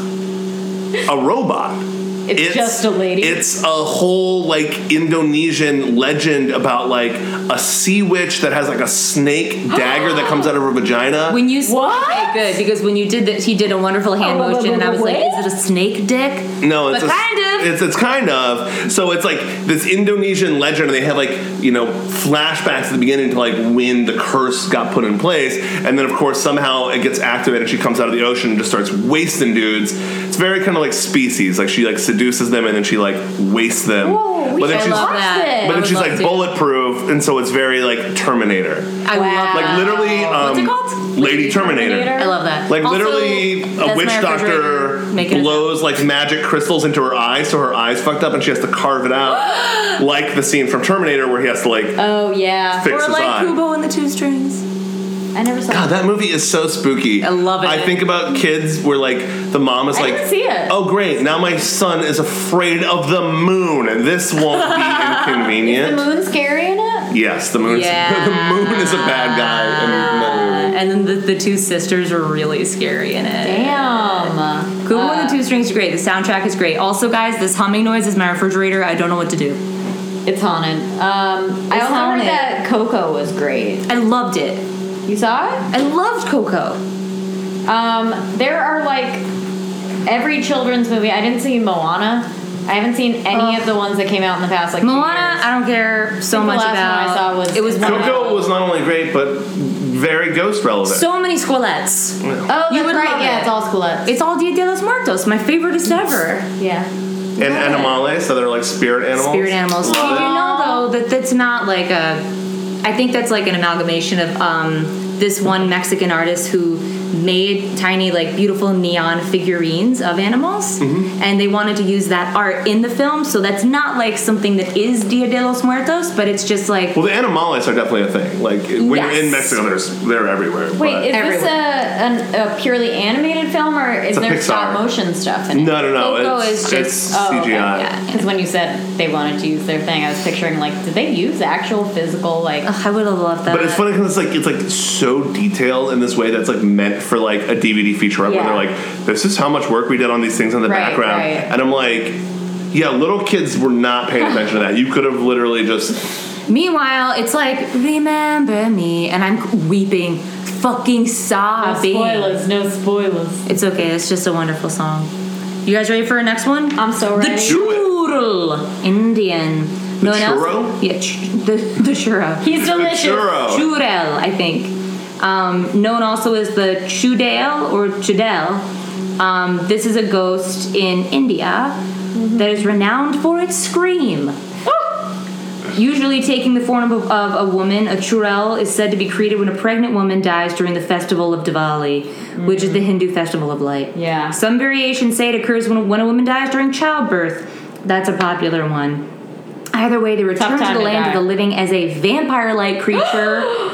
a robot. It's just a lady? It's a whole like Indonesian legend about like a sea witch that has like a snake dagger that comes out of her vagina. When you What? okay, good because when you did that, he did a wonderful hand Oh, motion, and I was like, wait. "Is it a snake dick?" No, it's But a, kind of. It's it's kind of. So it's like this Indonesian legend, and they have like you know flashbacks at the beginning to like when the curse got put in place, and then of course somehow it gets activated. And she comes out of the ocean and just starts wasting dudes. It's very kind of like species. Like she like seduces them and then she like wastes them. Whoa, we but then she's love that. but I then would she's love like to. bulletproof, and so it's very like Terminator. I Wow. love Like that. literally, um, What's it called? Lady Terminator. Terminator? I love that. Like Also, literally, a that's witch my doctor refrigerator making a blows like magic crystals into her eyes, so her eyes fucked up, and she has to carve it out, like the scene from Terminator where he has to like Oh yeah, fix Or his like eye. Kubo and the Two Strings. I never saw. God, that movie is so spooky. I love it. I think about kids where like the mom is I like, didn't see it. "Oh great, now my son is afraid of the moon, and this won't be inconvenient. Is the inconvenient." moon scary in it? yes, the moon. Yeah. the moon is a bad guy. in that movie. And then the, the two sisters are really scary in it. Damn. Kubo Uh, and the Two Strings are great. The soundtrack is great. Also, guys, this humming noise is my refrigerator. I don't know what to do. It's haunted. Um, I It's also haunted. heard that Coco was great. I loved it. You saw it? I loved Coco. Um, there are like every children's movie. I didn't see Moana. I haven't seen any Oh. of the ones that came out in the past like Moana, years. I don't care so think the much last one I saw was- it was is one Coco was not only great, but very ghost relevant. so many squelettes. Oh, You that's would right. Yeah, it. it's all Squelettes. It's all Dia de los Muertos, my favoriteest ever. yeah. And animales, so they're like spirit animals. spirit animals. Did you Love it. know though that that's not like a? I think that's like an amalgamation of um, this one Mexican artist who made tiny like beautiful neon figurines of animals, Mm-hmm. and they wanted to use that art in the film. So that's not like something that is Dia de los Muertos, but it's just like Well, the animales are definitely a thing. Like when you're in Yes. Mexico, there's they're everywhere. Wait, but- is this a, an, a purely animated film or is a there Pixar. stop motion stuff in it? no, no, no. Coco it's, is it's just- Oh, okay, CGI. yeah. Because when you said they wanted to use their thing, I was picturing like, did they use actual physical like? ugh, I would have loved that. But it's funny because it's like it's like so detailed in this way that's like meant for like a DVD featurette Yeah. where they're like, "This is how much work we did on these things in the Right, background," right. and I'm like, "Yeah, little kids were not paying attention to that. You could have literally just Meanwhile, it's like remember me, and I'm weeping, fucking sobbing. no spoilers. No spoilers. It's okay. It's just a wonderful song. You guys ready for our next one? I'm so The ready. Do it. churro, Indian. The no one else? churro? Yeah, ch- the the churro. He's delicious. churro. Churel, I think. Um, known also as the Chudale or Chudel. Um, this is a ghost in India that is renowned for its scream. Usually taking the form of, of a woman, a churel is said to be created when a pregnant woman dies during the festival of Diwali, which is the Hindu festival of light. Yeah. Some variations say it occurs when, when a woman dies during childbirth. That's a popular one. Either way, they return to the land die. of the living as a vampire-like creature,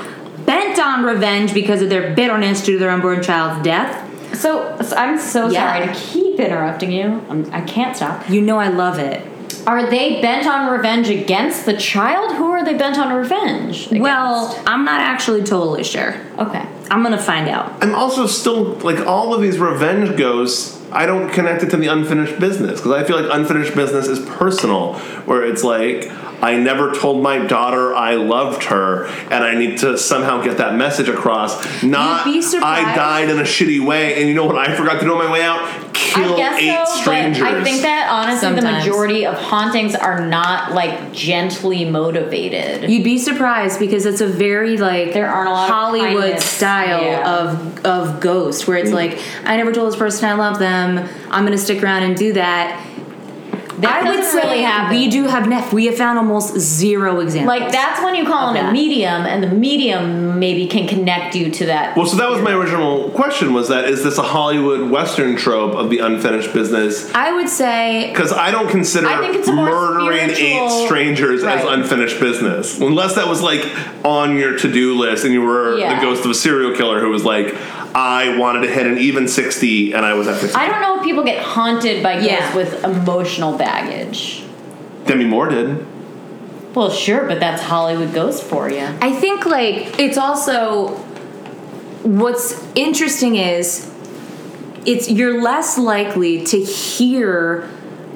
bent on revenge because of their bitterness due to their unborn child's death. So, so I'm so Yeah. sorry to keep interrupting you. I'm, I can't stop. You know I love it. Are they bent on revenge against the child? Who are they bent on revenge? Against? Well, I'm not actually totally sure. okay. I'm gonna find out. I'm also still like all of these revenge ghosts. I don't connect it to the unfinished business because I feel like unfinished business is personal, where it's like I never told my daughter I loved her, and I need to somehow get that message across. Not. I died in a shitty way, and you know what I forgot to do on my way out? Kill I guess eight so, strangers. but I think that honestly, the majority of hauntings are not like gently motivated. You'd be surprised because it's a very like There aren't a lot of Hollywood kindness. style Yeah. of of ghost where it's mm. like I never told this person I love them. I'm gonna stick around and do that. That I would doesn't say really happen. we do have nef- we have found almost zero examples. Like that's when you call Of in a medium, and the medium maybe can connect you to that. Well, so that was my original question: was that is this a Hollywood Western trope of the unfinished business? I would say Because I don't consider I think it's a murdering eight spiritual- strangers as unfinished business. Unless that was like on your to do list and you were Yeah. the ghost of a serial killer who was like, I wanted to hit an even 60 and I was at 50. I don't know if people get haunted by ghosts Yeah. with emotional baggage. Demi Moore did. Well, sure, but that's Hollywood ghost for you. I think like it's also what's interesting is it's you're less likely to hear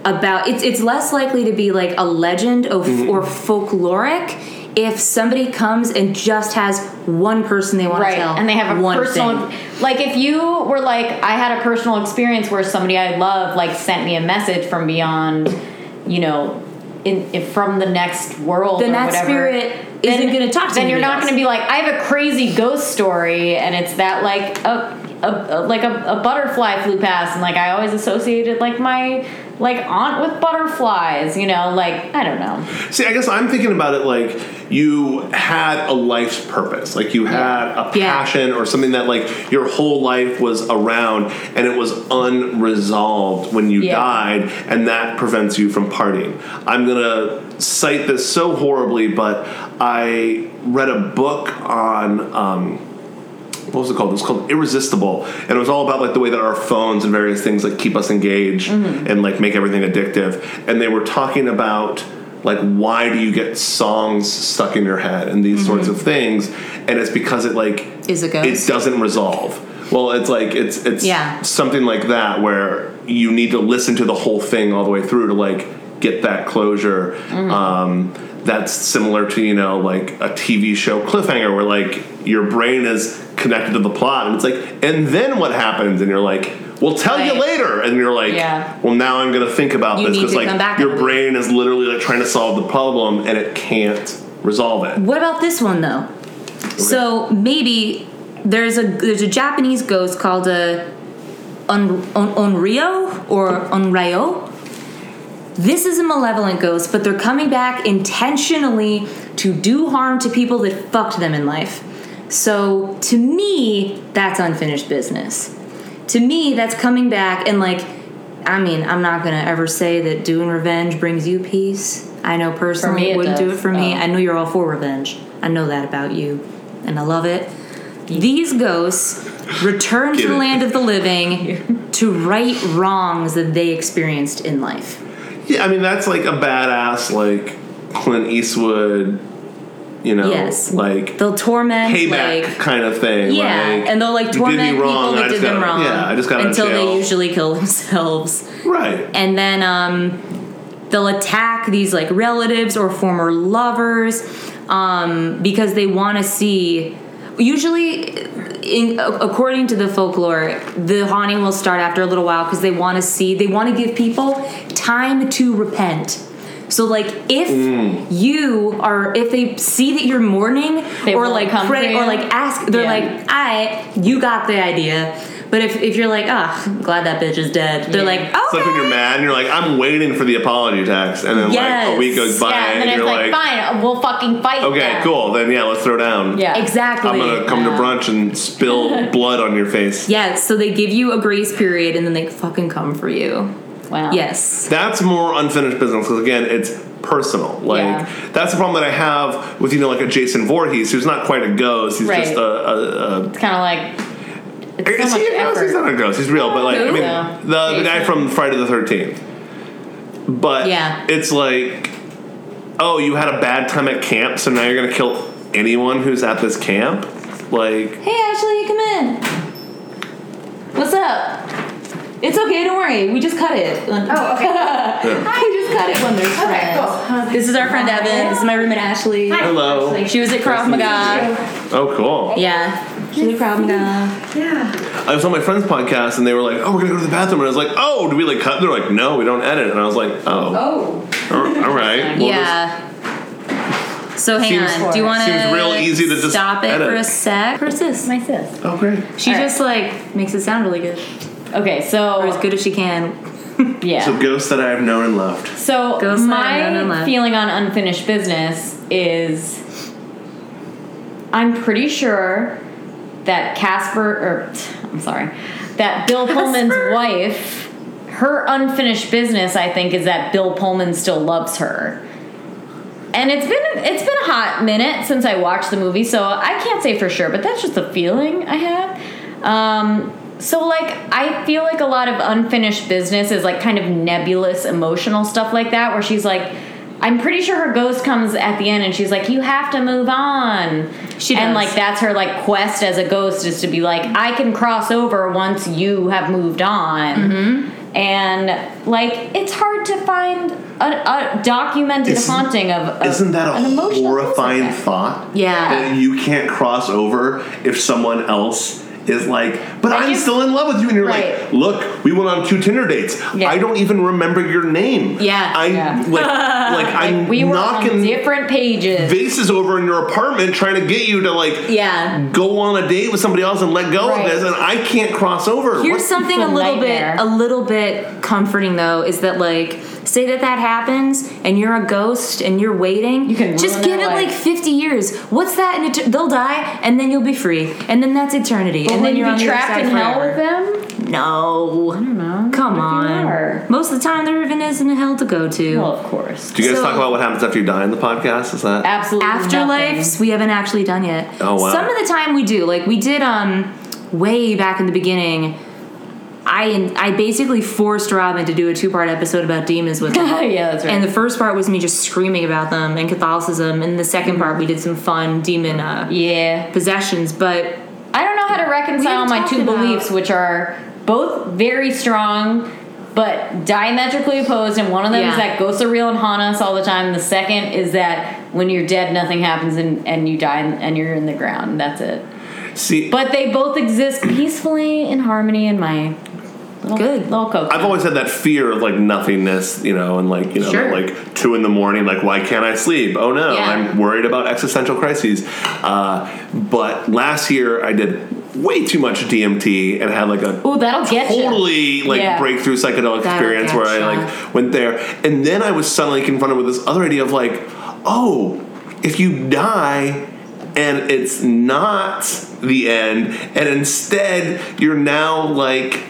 about it's it's less likely to be like a legend or, mm-hmm. or folkloric if somebody comes and just has one person they want right to tell and they have a one personal thing. like if you were like i had a personal experience where somebody i love like sent me a message from beyond you know in, in from the next world Then that whatever, spirit isn't gonna talk to then you're not going to be like i have a crazy ghost story and it's that like a, a, a like a, a butterfly flew past and like i always associated like my like aunt with butterflies you know like i don't know See, I guess I'm thinking about it like you had a life's purpose. Like you had a Yeah. passion or something that like your whole life was around and it was unresolved when you Yeah. died and that prevents you from partying. I'm going to cite this so horribly, but I read a book on um, what was it called? It was called Irresistible, and it was all about like the way that our phones and various things like keep us engaged mm-hmm. and like make everything addictive. And they were talking about like why do you get songs stuck in your head and these sorts of mm-hmm. things, and it's because it like Is a it ghost? doesn't resolve. Well, it's like it's it's Yeah. something like that where you need to listen to the whole thing all the way through to like get that closure. Mm-hmm. Um, that's similar to you know like a TV show cliffhanger where like your brain is connected to the plot and it's like and then what happens and you're like we'll tell you later and you're like Yeah. well now I'm gonna think about You this because like your brain is literally like trying to solve the problem and it can't resolve it. What about this one though? So maybe there's a there's a Japanese ghost called a un, un, Onryo or Onryo, this is a malevolent ghost, but they're coming back intentionally to do harm to people that fucked them in life. So to me, that's unfinished business. To me, that's coming back and like, I mean, I'm not gonna ever say that doing revenge brings you peace. I know personally me it it wouldn't do it for me. oh. I know you're all for revenge. I know that about you, and I love it. These ghosts return to the land of the living to right wrongs that they experienced in life. Yeah, I mean that's like a badass like Clint Eastwood, you know, Yes. like They'll torment payback like kind of thing. yeah, like, and they'll like you torment wrong, people that did them wrong. Yeah, I just got until they usually kill themselves, right. and then um, they'll attack these like relatives or former lovers um, because they want to see. Usually, in, according to the folklore, the haunting will start after a little while because they want to see, they want to give people time to repent. So, like, if Mm. you are, if they see that you're mourning, They or won't like come pray, or like ask, they're Yeah. like, I, you got the idea. But if, if you're like, ah, I'm glad that bitch is dead, they're Yeah. like, okay. It's like when you're mad and you're like, I'm waiting for the apology text, and then like a week goes by, yeah, and then and it's you're like, like, fine, we'll fucking fight. okay, then. cool, then yeah, let's throw down. Yeah, Exactly. I'm gonna come to brunch and spill blood on your face. Yes, so they give you a grace period and then they fucking come for you. Wow. Yes. That's more unfinished business because again, it's personal. Like Yeah. that's the problem that I have with you know like a Jason Voorhees, who's not quite a ghost. He's Right. just a. a, a kind of like it's is so much he a ghost? effort. He's not a ghost. He's real, but like I mean, Yeah. the the guy from Friday the Thirteenth. But Yeah. it's like, oh, you had a bad time at camp, so now you're gonna kill anyone who's at this camp. Like, Hey Ashley, come in. What's up? It's okay, don't worry. We just cut it. Oh, okay. we just cut it when there's friends. This is our friend Evan. This is my roommate Ashley. hello. She was at Krav Maga. Oh, cool. Yeah. She was at Krav I was on my friend's podcast and they were like, "Oh, we're gonna go to the bathroom," and I was like, "Oh, do we like cut?" They're like, "No, we don't edit," and I was like, "Oh, Oh. all all right." Well, yeah. So hang Seems- on. Do you want to seems real easy to just stop it edit. for a sec? Persist. My sis. this- Oh, great. She All right. just like makes it sound really good, Okay, so or as good as she can. yeah. So ghosts that I have known and loved. So Ghost Lab, no, no, my left. feeling on unfinished business is I'm pretty sure that Casper or I'm sorry, that Bill Pullman's wife, her unfinished business I think is that Bill Pullman still loves her. And it's been it's been a hot minute since I watched the movie, so I can't say for sure, but that's just a feeling I have. Um, so like I feel like a lot of unfinished business is like kind of nebulous emotional stuff like that where she's like I'm pretty sure her ghost comes at the end and she's like you have to move on. She And like that's her like quest as a ghost is to be like I can cross over once you have moved on. Mm-hmm. And like it's hard to find a, a documented Isn't- haunting of, of Isn't that a emotional horrifying ghost like that. thought? Yeah. That you can't cross over if someone else is like, but Like I'm if- still in love with you, and you're Right. like, look, we went on two Tinder dates. Yeah. I don't even remember your name. Yeah. I Yeah. like, like I'm We were on knocking different pages. vases over in your apartment trying to get you to like Yeah. go on a date with somebody else and let go Right. of this, and I can't cross over. Here's What- something a a little nightmare. bit a little bit comforting though is that like say that that happens and you're a ghost and you're waiting You can just give their it like 50 years what's that in et- they'll die and then you'll be free and then that's eternity But and then you you're on be the trapped side in hell with them? no I don't know. come What if you on most of the time there even isn't a hell to go to Well, of course. Do you guys So- talk about what happens after you die in the podcast? Is that Absolutely. afterlives nothing. we haven't actually done yet Oh, wow. some of the time we do like we did um way back in the beginning I I basically forced Robin to do a two part episode about demons with me. yeah, that's right. And the first part was me just screaming about them and Catholicism, and the second part we did some fun demon uh, yeah. possessions. But I don't know how to reconcile my two about- beliefs, which are both very strong but diametrically opposed. And one of them is that ghosts are real and haunt us all the time. The second is that when you're dead, nothing happens and, and you die and, and you're in the ground. That's it. see? But they both exist peacefully in harmony in my little, Good. little cocoa. I've always had that fear of like nothingness, you know, and like you know, Sure. like two in the morning, like why can't I sleep? Oh no, Yeah. I'm worried about existential crises. Uh, but last year I did way too much DMT and had like a Ooh, that'll get you. totally like Yeah. breakthrough psychedelic That'll experience where I like went there, and then I was suddenly confronted with this other idea of like, oh, if you die and it's not the end, and instead you're now like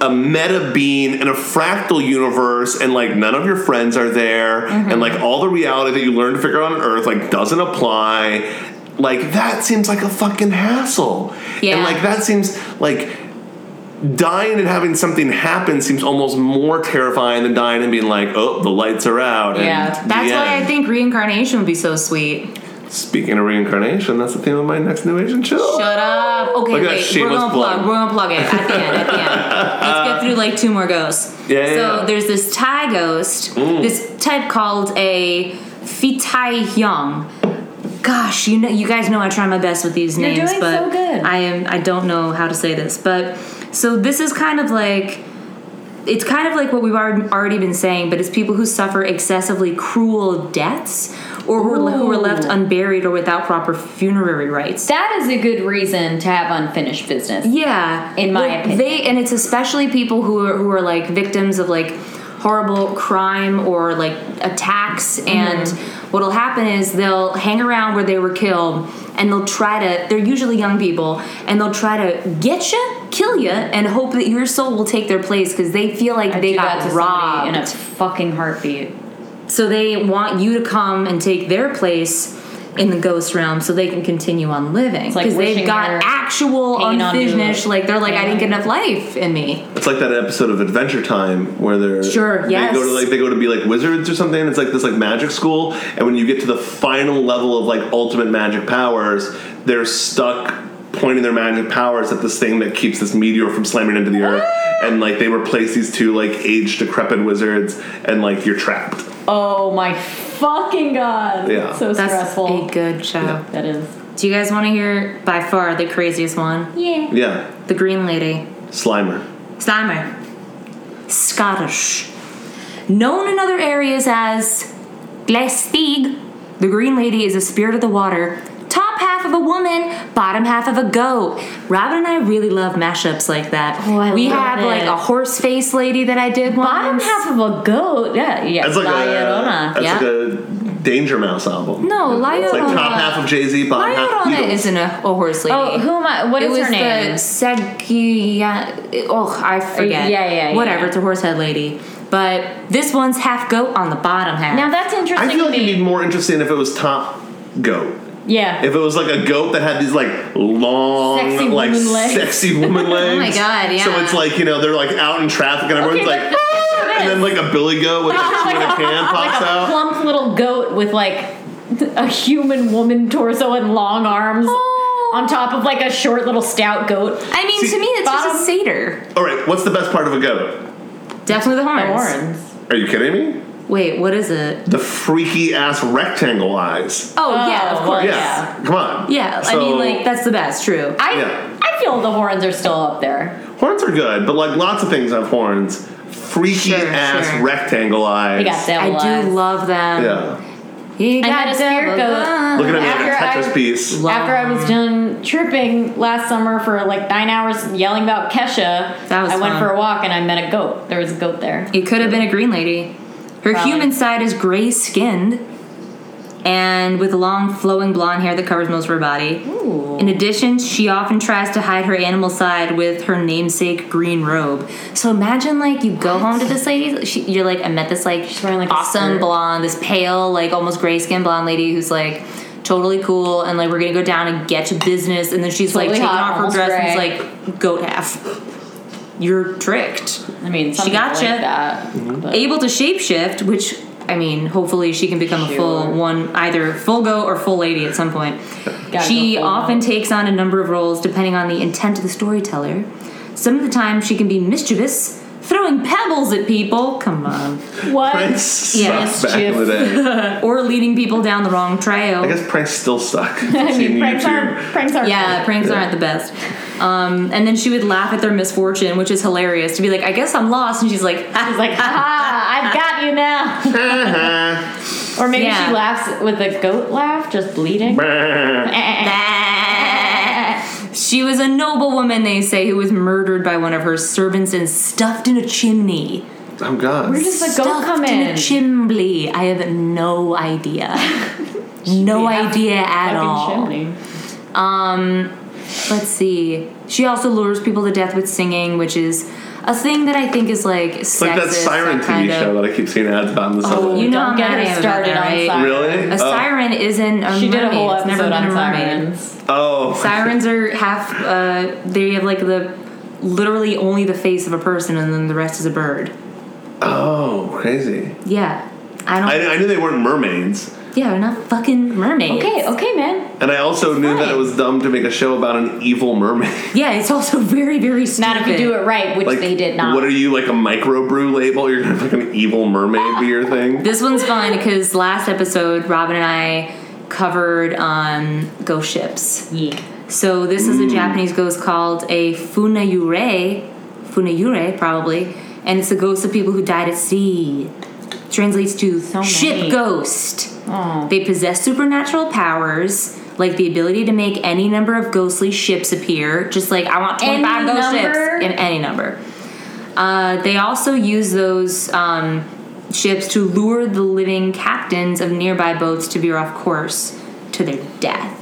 a meta being in a fractal universe and like none of your friends are there Mm-hmm. and like all the reality that you learned to figure out on earth like doesn't apply like that seems like a fucking hassle Yeah. and like that seems like dying and having something happen seems almost more terrifying than dying and being like oh the lights are out Yeah, That's why I think reincarnation would be so sweet. speaking of reincarnation that's the theme of my next new asian show Shut up. Okay, Look wait. We're gonna plug. plug. We're gonna plug it at the end. At the end. Let's get through like two more ghosts. Yeah, So yeah. there's this Thai ghost. Mm. This type called a Fitai Hyung. Gosh, you know, you guys know I try my best with these You're names, but so good. I am I don't know how to say this. But so this is kind of like it's kind of like what we've already already been saying, but it's people who suffer excessively cruel deaths or who are, who are left unburied or without proper funerary rites. That is a good reason to have unfinished business. Yeah, In my Well, opinion. they and it's especially people who are who are like victims of like horrible crime or like attacks. Mm-hmm. And what'll happen is they'll hang around where they were killed, and they'll try to. They're usually young people, and they'll try to get you, kill you, and hope that your soul will take their place because they feel like I they got robbed. in a fucking heartbeat. So they want you to come and take their place in the ghost realm so they can continue on living. like they've wishing got actual hanging on to unfinished, like they're like, I didn't get enough life in me. It's like that episode of Adventure Time where they're Sure, They yes. go to like they go to be like wizards or something. It's like this like magic school, and when you get to the final level of like ultimate magic powers, they're stuck pointing their magic powers at this thing that keeps this meteor from slamming into the earth, and like they replace these two like aged decrepit wizards, and like you're trapped. Oh my fucking god. Yeah. So That's stressful. a good show. Yeah. that is. Do you guys want to hear by far the craziest one? Yeah. Yeah, The Green Lady. Slimer. Slimer. Scottish. Known in other areas as Glaistig, the Green Lady is a spirit of the water. Top half of a woman, bottom half of a goat. Robin and I really love mashups like that. Oh, I we love have like a horse face lady that I did Bottom once. half of a goat. Yeah. Yeah. That's like La a Llorona. that's yeah. like a Danger Mouse album. No, La It's like top half of Jay Z, bottom La half Llorona Beatles. isn't a, a horse lady. Oh, who am I? What it is was her name? the Cegua. Oh, I forget. yeah, yeah, Whatever. yeah. It's a horse head lady. But this one's half goat on the bottom half. now that's interesting I feel to like it'd be more interesting if it was top goat. Yeah. If it was like a goat that had these like long, Sexy like woman legs. sexy woman legs. Oh my God, yeah. So it's like you know they're like out in traffic and everyone's Okay, like, "Ah," and then like a billy goat with a two in a can pops like a out. plump little goat with like a human woman torso and long arms Oh. on top of like a short little stout goat. I mean, See, to me, it's bottom- just a satyr. All right, what's the best part of a goat? Definitely the horns. Horns. Are you kidding me? Wait, what is it? The freaky ass rectangle eyes. Oh, yeah, of Oh, course. well, Yeah, come on. Yeah, I mean, like, that's the best, true. I Yeah. I feel the horns are still up there. horns are good, but like lots of things have horns. Freaky Sure, ass sure. rectangle eyes. They got devil I do love them. Yeah. He I got had a spirit devil goat. eyes. Looking at me like a Tetris I- piece. After I was done tripping last summer for like nine hours yelling about Kesha, That was I went fun. for a walk and I met a goat. There was a goat there. It could have been a green lady. Her Probably. human side is gray skinned and with long flowing blonde hair that covers most of her body. Ooh. In addition, she often tries to hide her animal side with her namesake green robe. So imagine like you go home to this lady, she, you're like, I met this like, She's wearing, like, awesome blonde, this pale, like almost gray skinned blonde lady who's like totally cool and like we're gonna go down and get to business and then she's like taking hot, off her dress and it's like goat half. You're tricked I mean, She got gotcha. like that. Mm-hmm. but- able to shapeshift, which I mean, hopefully she can become a full one, either full goat or full lady at some point. She often goat. takes on a number of roles depending on the intent of the storyteller. Some of the time she can be mischievous, throwing pebbles at people. Come on. What? Prince Yeah, sucked back in the day. or leading people down the wrong trail. I guess pranks still suck. I mean, pranks aren't pranks aren't. Yeah, pranks aren't the best. Um, and then she would laugh at their misfortune, which is hilarious. To be like, I guess I'm lost, and she's like, She's like, ha! I've got you now. or maybe Yeah. she laughs with a goat laugh, just bleeding. She was a noblewoman, they say, who was murdered by one of her servants and stuffed in a chimney. Oh God. Where does the goat Stuffed come in in? a chimney. I have no idea. no idea at all. chimney. Um, let's see. She also lures people to death with singing, which is a thing that I think is like sexist. It's like that Siren that TV kind show of, that I keep seeing ads about in the Oh, you know Don't I'm get mad her at about started that, on right? Siren. Really? A Oh. siren isn't a She mermaid. did a whole it's never episode been on a mermaid. sirens. Oh. Sirens are half. Uh, they have like the literally only the face of a person, and then the rest is a bird. Oh, crazy. Yeah, I don't. I, I knew they weren't mermaids. Yeah, they're not fucking mermaids. Okay, okay, man. And I also knew that it was dumb to make a show about an evil mermaid. Yeah, it's also very very stupid. Not if you do it right, which like, they did not. What are you, like a microbrew label? You're gonna have like an evil mermaid be your thing? This one's fun because last episode, Robin and I covered um, ghost ships. yeah. So this is a Japanese ghost called a funayure, funayure probably, and it's the ghost of people who died at sea. Translates to So ship ghost. Oh. They possess supernatural powers, like the ability to make any number of ghostly ships appear. Just like I want Any 25 ghost number? ships in any number. Uh, they also use those um, ships to lure the living captains of nearby boats to veer off course to their death.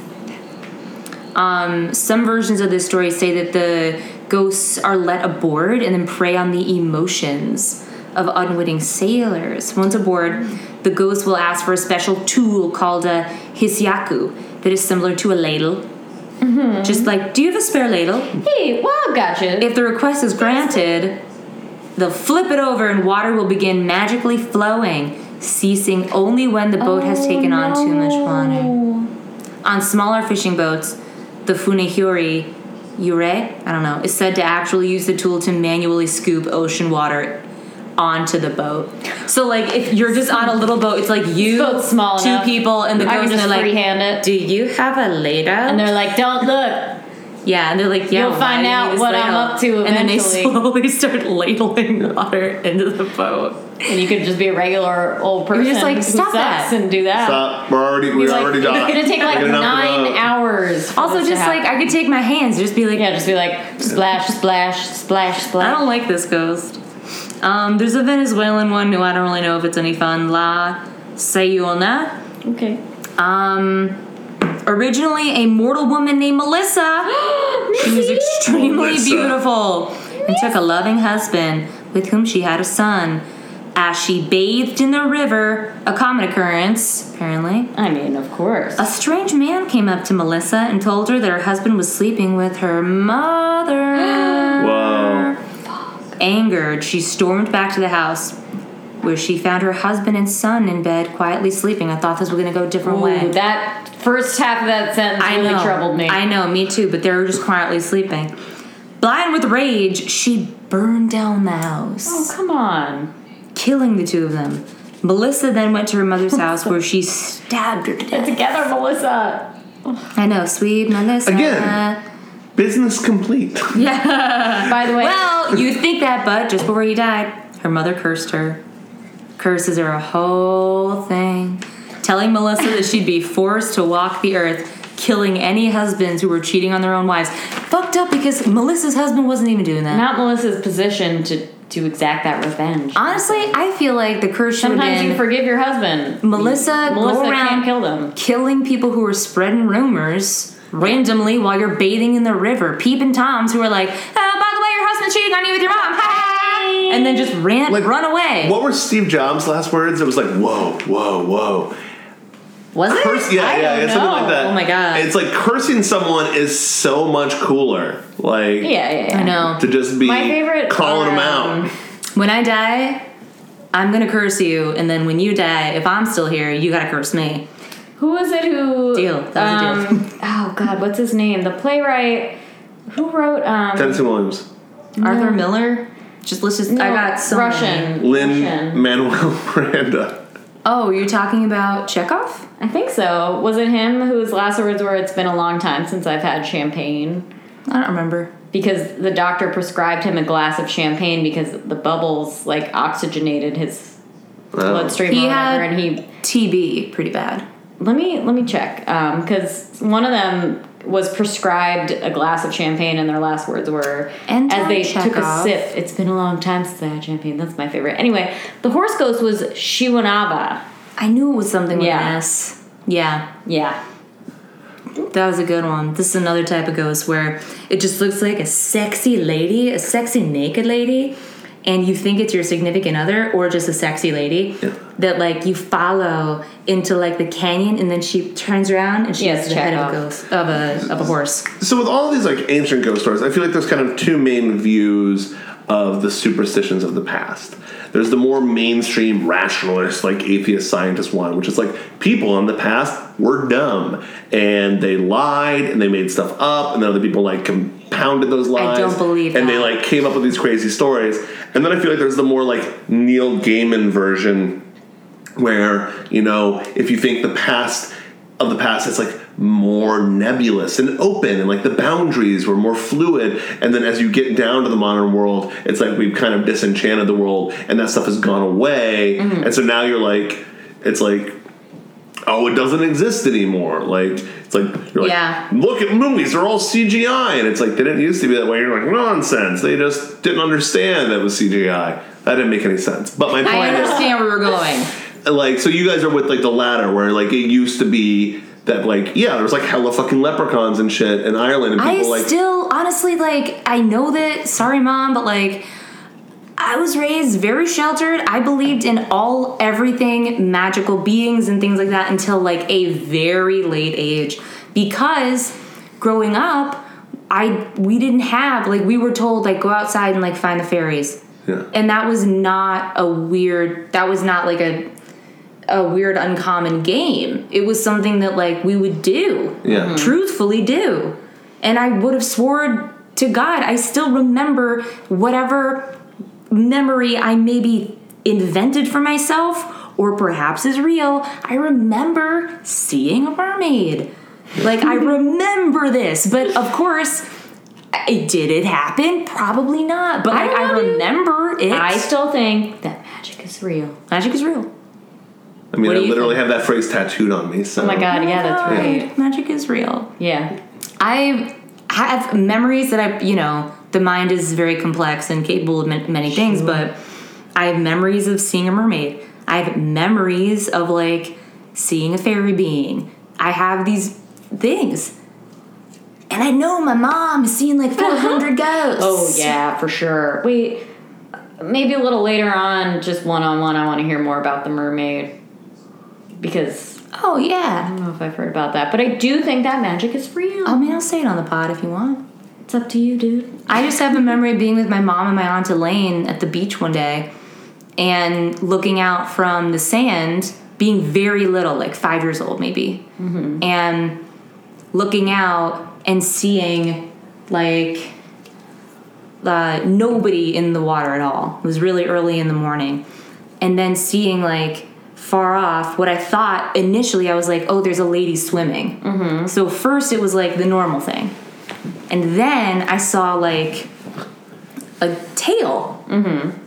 Um, some versions of this story say that the ghosts are let aboard and then prey on the emotions of unwitting sailors. Once aboard, the ghost will ask for a special tool called a hisyaku that is similar to a ladle. Mm-hmm. Just like, do you have a spare ladle? Hey, well, I've got you. If the request is granted, they'll flip it over and water will begin magically flowing, ceasing only when the boat has oh, taken on too much water. On smaller fishing boats, the funihuri yure, I don't know, is said to actually use the tool to manually scoop ocean water onto the boat. So like if you're just on a little boat, it's like you, boat's small two enough. people, and the I can ghost, and they're like, it. "Do you have a ladle?" And they're like, don't look. Yeah, and they're like, yeah, You'll why find out need this what I'm up to And then they slowly start ladling water into the boat. And you could just be a regular old person just like, who "Stop sucks that." and do that. Stop. We're already, we It's like, already it's gonna take like We're gonna knock nine hours. for Also, this to just like. I could take my hands, just be like, yeah, just be like splash, splash, splash, splash. I don't like this ghost. Um, there's a Venezuelan one who I don't really know if it's any fun. La Sayona. Okay. Um, originally a mortal woman named Melissa. she was extremely Melissa. beautiful and took a loving husband with whom she had a son. As she bathed in the river, a common occurrence, apparently, I mean, of course. a strange man came up to Melissa and told her that her husband was sleeping with her mother. Whoa. Angered, she stormed back to the house where she found her husband and son in bed quietly sleeping. I thought this was going to go a different way. That first half of that sentence I really know. troubled me. I know, me too, but they were just quietly sleeping. Blind with rage, she burned down the house, Oh, come on. killing the two of them. Melissa then went to her mother's house where she stabbed her to Get together, Melissa. I know, sweet Melissa. Again. Business complete. Yeah. By the way, Well, you think that, but just before he died, her mother cursed her. Curses are a whole thing. Telling Melissa that she'd be forced to walk the earth, killing any husbands who were cheating on their own wives. Fucked up because Melissa's husband wasn't even doing that. not Melissa's position to to exact that revenge. Honestly, I feel like the curse should have Sometimes you forgive your husband. Melissa, Melissa go around can't kill them. killing people who are spreading rumors randomly while you're bathing in the river. Peeping toms who are like, oh, by the way, your husband's cheating on you with your mom. Ha! And then just ran, Like, run away. What were Steve Jobs' last words? It was like, whoa, whoa, whoa. Was it? Curse, yeah, I yeah, don't it's something like that. Oh my God. It's like cursing someone is so much cooler. Like, Yeah, yeah, yeah. I know. to just be My favorite calling them um, out. When I die, I'm gonna curse you, and then when you die, if I'm still here, you gotta curse me. Who was it who? Deal. That was a deal. um, oh God, what's his name? The playwright who wrote um, Tennessee Williams. Arthur Miller? Just let's just. I no, got so many. Russian. Lin Russian. Manuel Miranda. Oh, you're talking about Chekhov? I think so. Was it him whose last words were, "It's been a long time since I've had champagne." I don't remember. Because the doctor prescribed him a glass of champagne because the bubbles like oxygenated his Oh. bloodstream He or whatever, had- and he TB, pretty bad. Let me let me check um, because one of them was prescribed a glass of champagne, and their last words were, Enter as they took a sip, it's been a long time since I had champagne. That's my favorite. Anyway, the horse ghost was Siguanaba. I knew it was something with Yeah. an S. Yeah, Yeah. that was a good one. This is another type of ghost where it just looks like a sexy lady, a sexy naked lady, and you think it's your significant other or just a sexy lady that like you follow into like the canyon, and then she turns around and she Yes, has the head of a ghost of a of a horse. So with all these like ancient ghost stories, I feel like there's kind of two main views of the superstitions of the past. There's the more mainstream rationalist, like atheist scientist one, which is like people in the past were dumb and they lied and they made stuff up, and then other people like compounded those lies. don't believe And they like came up with these crazy stories. And then I feel like there's the more like Neil Gaiman version where you know if you think the past of the past it's like more nebulous and open and like the boundaries were more fluid and then as you get down to the modern world it's like we've kind of disenchanted the world and that stuff has gone away mm-hmm. and so now you're like it's like oh it doesn't exist anymore. Like it's like you're like Yeah. look at movies they're all cgi and it's like they didn't used to be that way. You're like nonsense. They just didn't understand that was cgi that didn't make any sense. But my point I is understand where we're going. like so you guys are with like the latter where like it used to be that like yeah there was like hella fucking leprechauns and shit in Ireland and I people like still honestly like I know that sorry mom, but like I was raised very sheltered. I believed in all everything magical beings and things like that until like a very late age because growing up I we didn't have like we were told like go outside and like find the fairies. yeah. And that was not a weird that was not like a a weird uncommon game. It was something that like we would do. Yeah. Mhm. Truthfully do. And I would have sworn to God, I still remember whatever memory I maybe invented for myself or perhaps is real. I remember seeing a mermaid. Like I remember this, but of course it did it happen? Probably not. But I like I don't know, dude. remember it. I still think that magic is real. Magic is real. I mean What I literally think? have that phrase tattooed on me so Oh my god, yeah, that's oh God, right. Magic is real. Yeah. I have memories that I, you know, the mind is very complex and capable of ma- many things, but I have memories of seeing a mermaid. I have memories of like seeing a fairy being. I have these things. And I know my mom has seen like 400 ghosts. Oh yeah, for sure. Wait, maybe a little later on, just one on one, I want to hear more about the mermaid because Oh, yeah. I don't know if I've heard about that, but I do think that magic is real. I mean, I'll say it on the pod if you want. It's up to you, dude. I just have a memory of being with my mom and my aunt Elaine at the beach one day and looking out from the sand, being very little, like five years old maybe, and looking out and seeing like uh, nobody in the water at all. It was really early in the morning. And then seeing like far off what I thought initially, I was like, oh, there's a lady swimming. So first it was like the normal thing. And then I saw like a tail. Mm-hmm.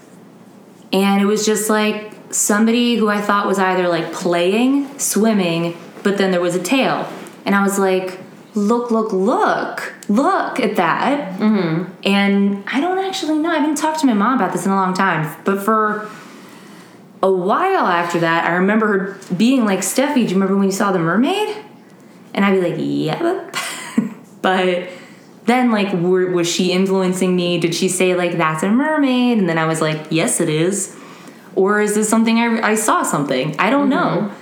And it was just like somebody who I thought was either like playing, swimming, but then there was a tail. And I was like, look, look, look, look at that. Mm-hmm. And I don't actually know. I haven't talked to my mom about this in a long time. But for a while after that, I remember her being like, Steffi, do you remember when you saw the mermaid? And I'd be like, yep. but then, like, were, was she influencing me? Did she say, like, that's a mermaid? And then I was like, yes, it is. Or is this something I, I saw something? I don't mm-hmm. know.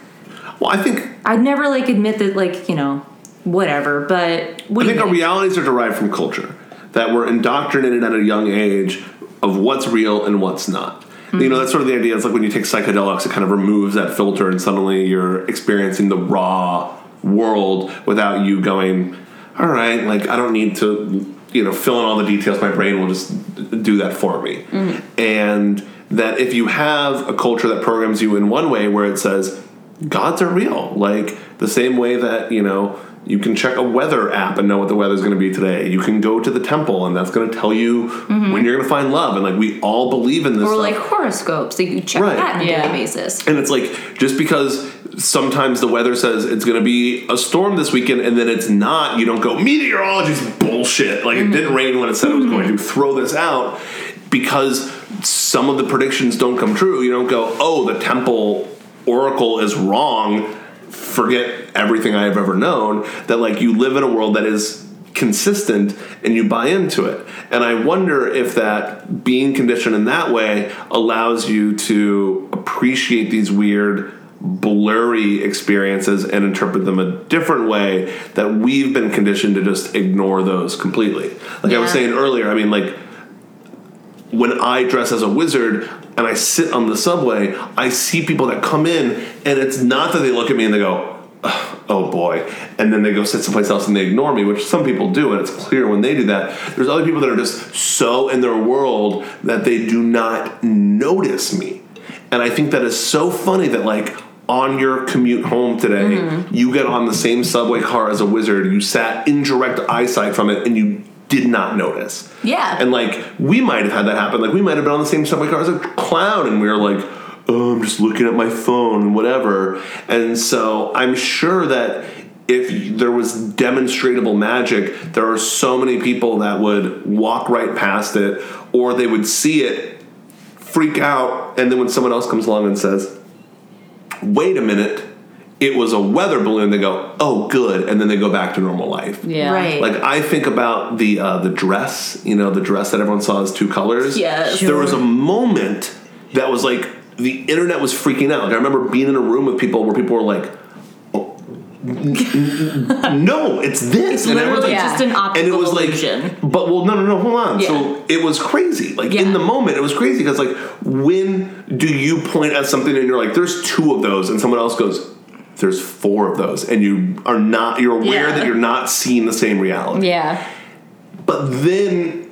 well I think I'd never, like, admit that, like, you know, whatever. But what I do you think our realities are derived from culture that we're indoctrinated at a young age of what's real and what's not. You know, mm-hmm. that's sort of the idea. It's like when you take psychedelics, it kind of removes that filter, and suddenly you're experiencing the raw world without you going, all right, like I don't need to, you know, fill in all the details. My brain will just do that for me. Mm-hmm. And that if you have a culture that programs you in one way where it says, gods are real, like the same way that, you know, you can check a weather app and know what the weather's going to be today. You can go to the temple and that's going to tell you mm-hmm. when you're going to find love. And like we all believe in this. Or, stuff. like, horoscopes. Like, you check Right. that on a Yeah. daily basis. And it's like just because sometimes the weather says it's going to be a storm this weekend and then it's not, you don't go, meteorology's bullshit. Like it mm-hmm. didn't rain when it said it was going to. Mm-hmm. Throw this out because some of the predictions don't come true. You don't go, oh, the temple oracle is wrong. Forget everything I have ever known. That like you live in a world that is consistent and you buy into it. And I wonder if that being conditioned in that way allows you to appreciate these weird blurry experiences and interpret them a different way that we've been conditioned to just ignore those completely. Like I was saying earlier, I mean like when I dress as a wizard and I sit on the subway, I see people that come in, and it's not that they look at me and they go, "Oh boy," and then they go sit someplace else and they ignore me, which some people do, and it's clear when they do that. There's other people that are just so in their world that they do not notice me, and I think that is so funny that like. On your commute home today, mm-hmm. you get on the same subway car as a wizard. You sat in direct eyesight from it, and you did not notice. Yeah. And like we might have had that happen. Like we might have been on the same subway car as a clown, and we were like, "Oh, I'm just looking at my phone and whatever." And so I'm sure that if there was demonstrable magic, there are so many people that would walk right past it, or they would see it, freak out, and then when someone else comes along and says, "Wait a minute." It was a weather balloon. They go, "Oh, good," and then they go back to normal life. Yeah. Right. Like I think about the uh, the dress, you know, the dress that everyone saw as two colors. Yes. There was a moment that was like the internet was freaking out. Like I remember being in a room with people where people were like, n- n- "No, it's this," and everyone's Literally like, just an optical and it was illusion. like, but well, no, no, no, hold on. Yeah. So it was crazy. Like in the moment, it was crazy because like when do you point at something and you're like, "There's two of those," and someone else goes. There's four of those, and you are not. You're aware Yeah. that you're not seeing the same reality. Yeah. But then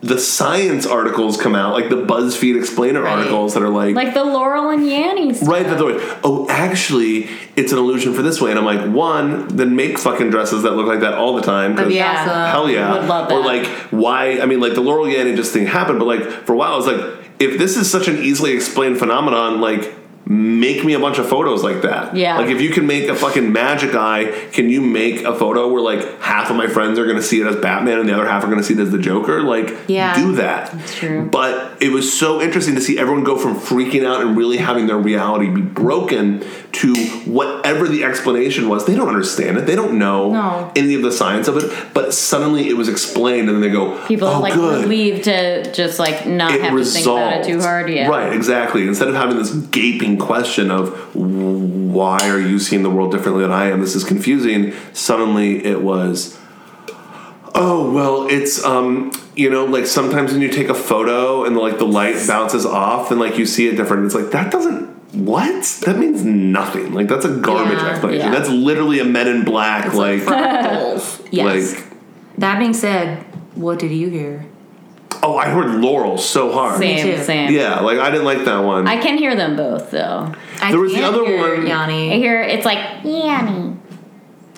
the science articles come out, like the BuzzFeed explainer Right. articles that are like, Like the Laurel and Yanny stuff. right, that they're like, oh, actually, it's an illusion for this way. And I'm like, one, then make fucking dresses that look like that all the time. 'cause That'd be Yeah. awesome. Hell yeah. Would love Or like, why? I mean, like the Laurel Yanny just thing happened, but like for a while, I was like, if this is such an easily explained phenomenon, like, make me a bunch of photos like that. Yeah. Like if you can make a fucking magic eye, can you make a photo where like half of my friends are going to see it as Batman and the other half are going to see it as the Joker? Like, Yeah. do that. That's true. But it was so interesting to see everyone go from freaking out and really having their reality be broken to whatever the explanation was. They don't understand it. They don't know No. any of the science of it. But suddenly it was explained, and then they go, People "Oh, like good." relieved to just like not It have to think about it too hard. Yeah. Right, exactly. Instead of having this gaping question of why are you seeing the world differently than I am, this is confusing, suddenly it was oh well it's um you know like sometimes when you take a photo and like the light bounces off and like you see it different it's like that doesn't what that means nothing like that's a garbage Yeah, explanation yeah. that's literally a men in black like fractals. Yes. like that being said, what did you hear? Oh i heard laurel so hard Same. too. Same. yeah like i didn't like that one I can hear them both though. I There was the other hear one- Yanny. I hear it's like Yanny.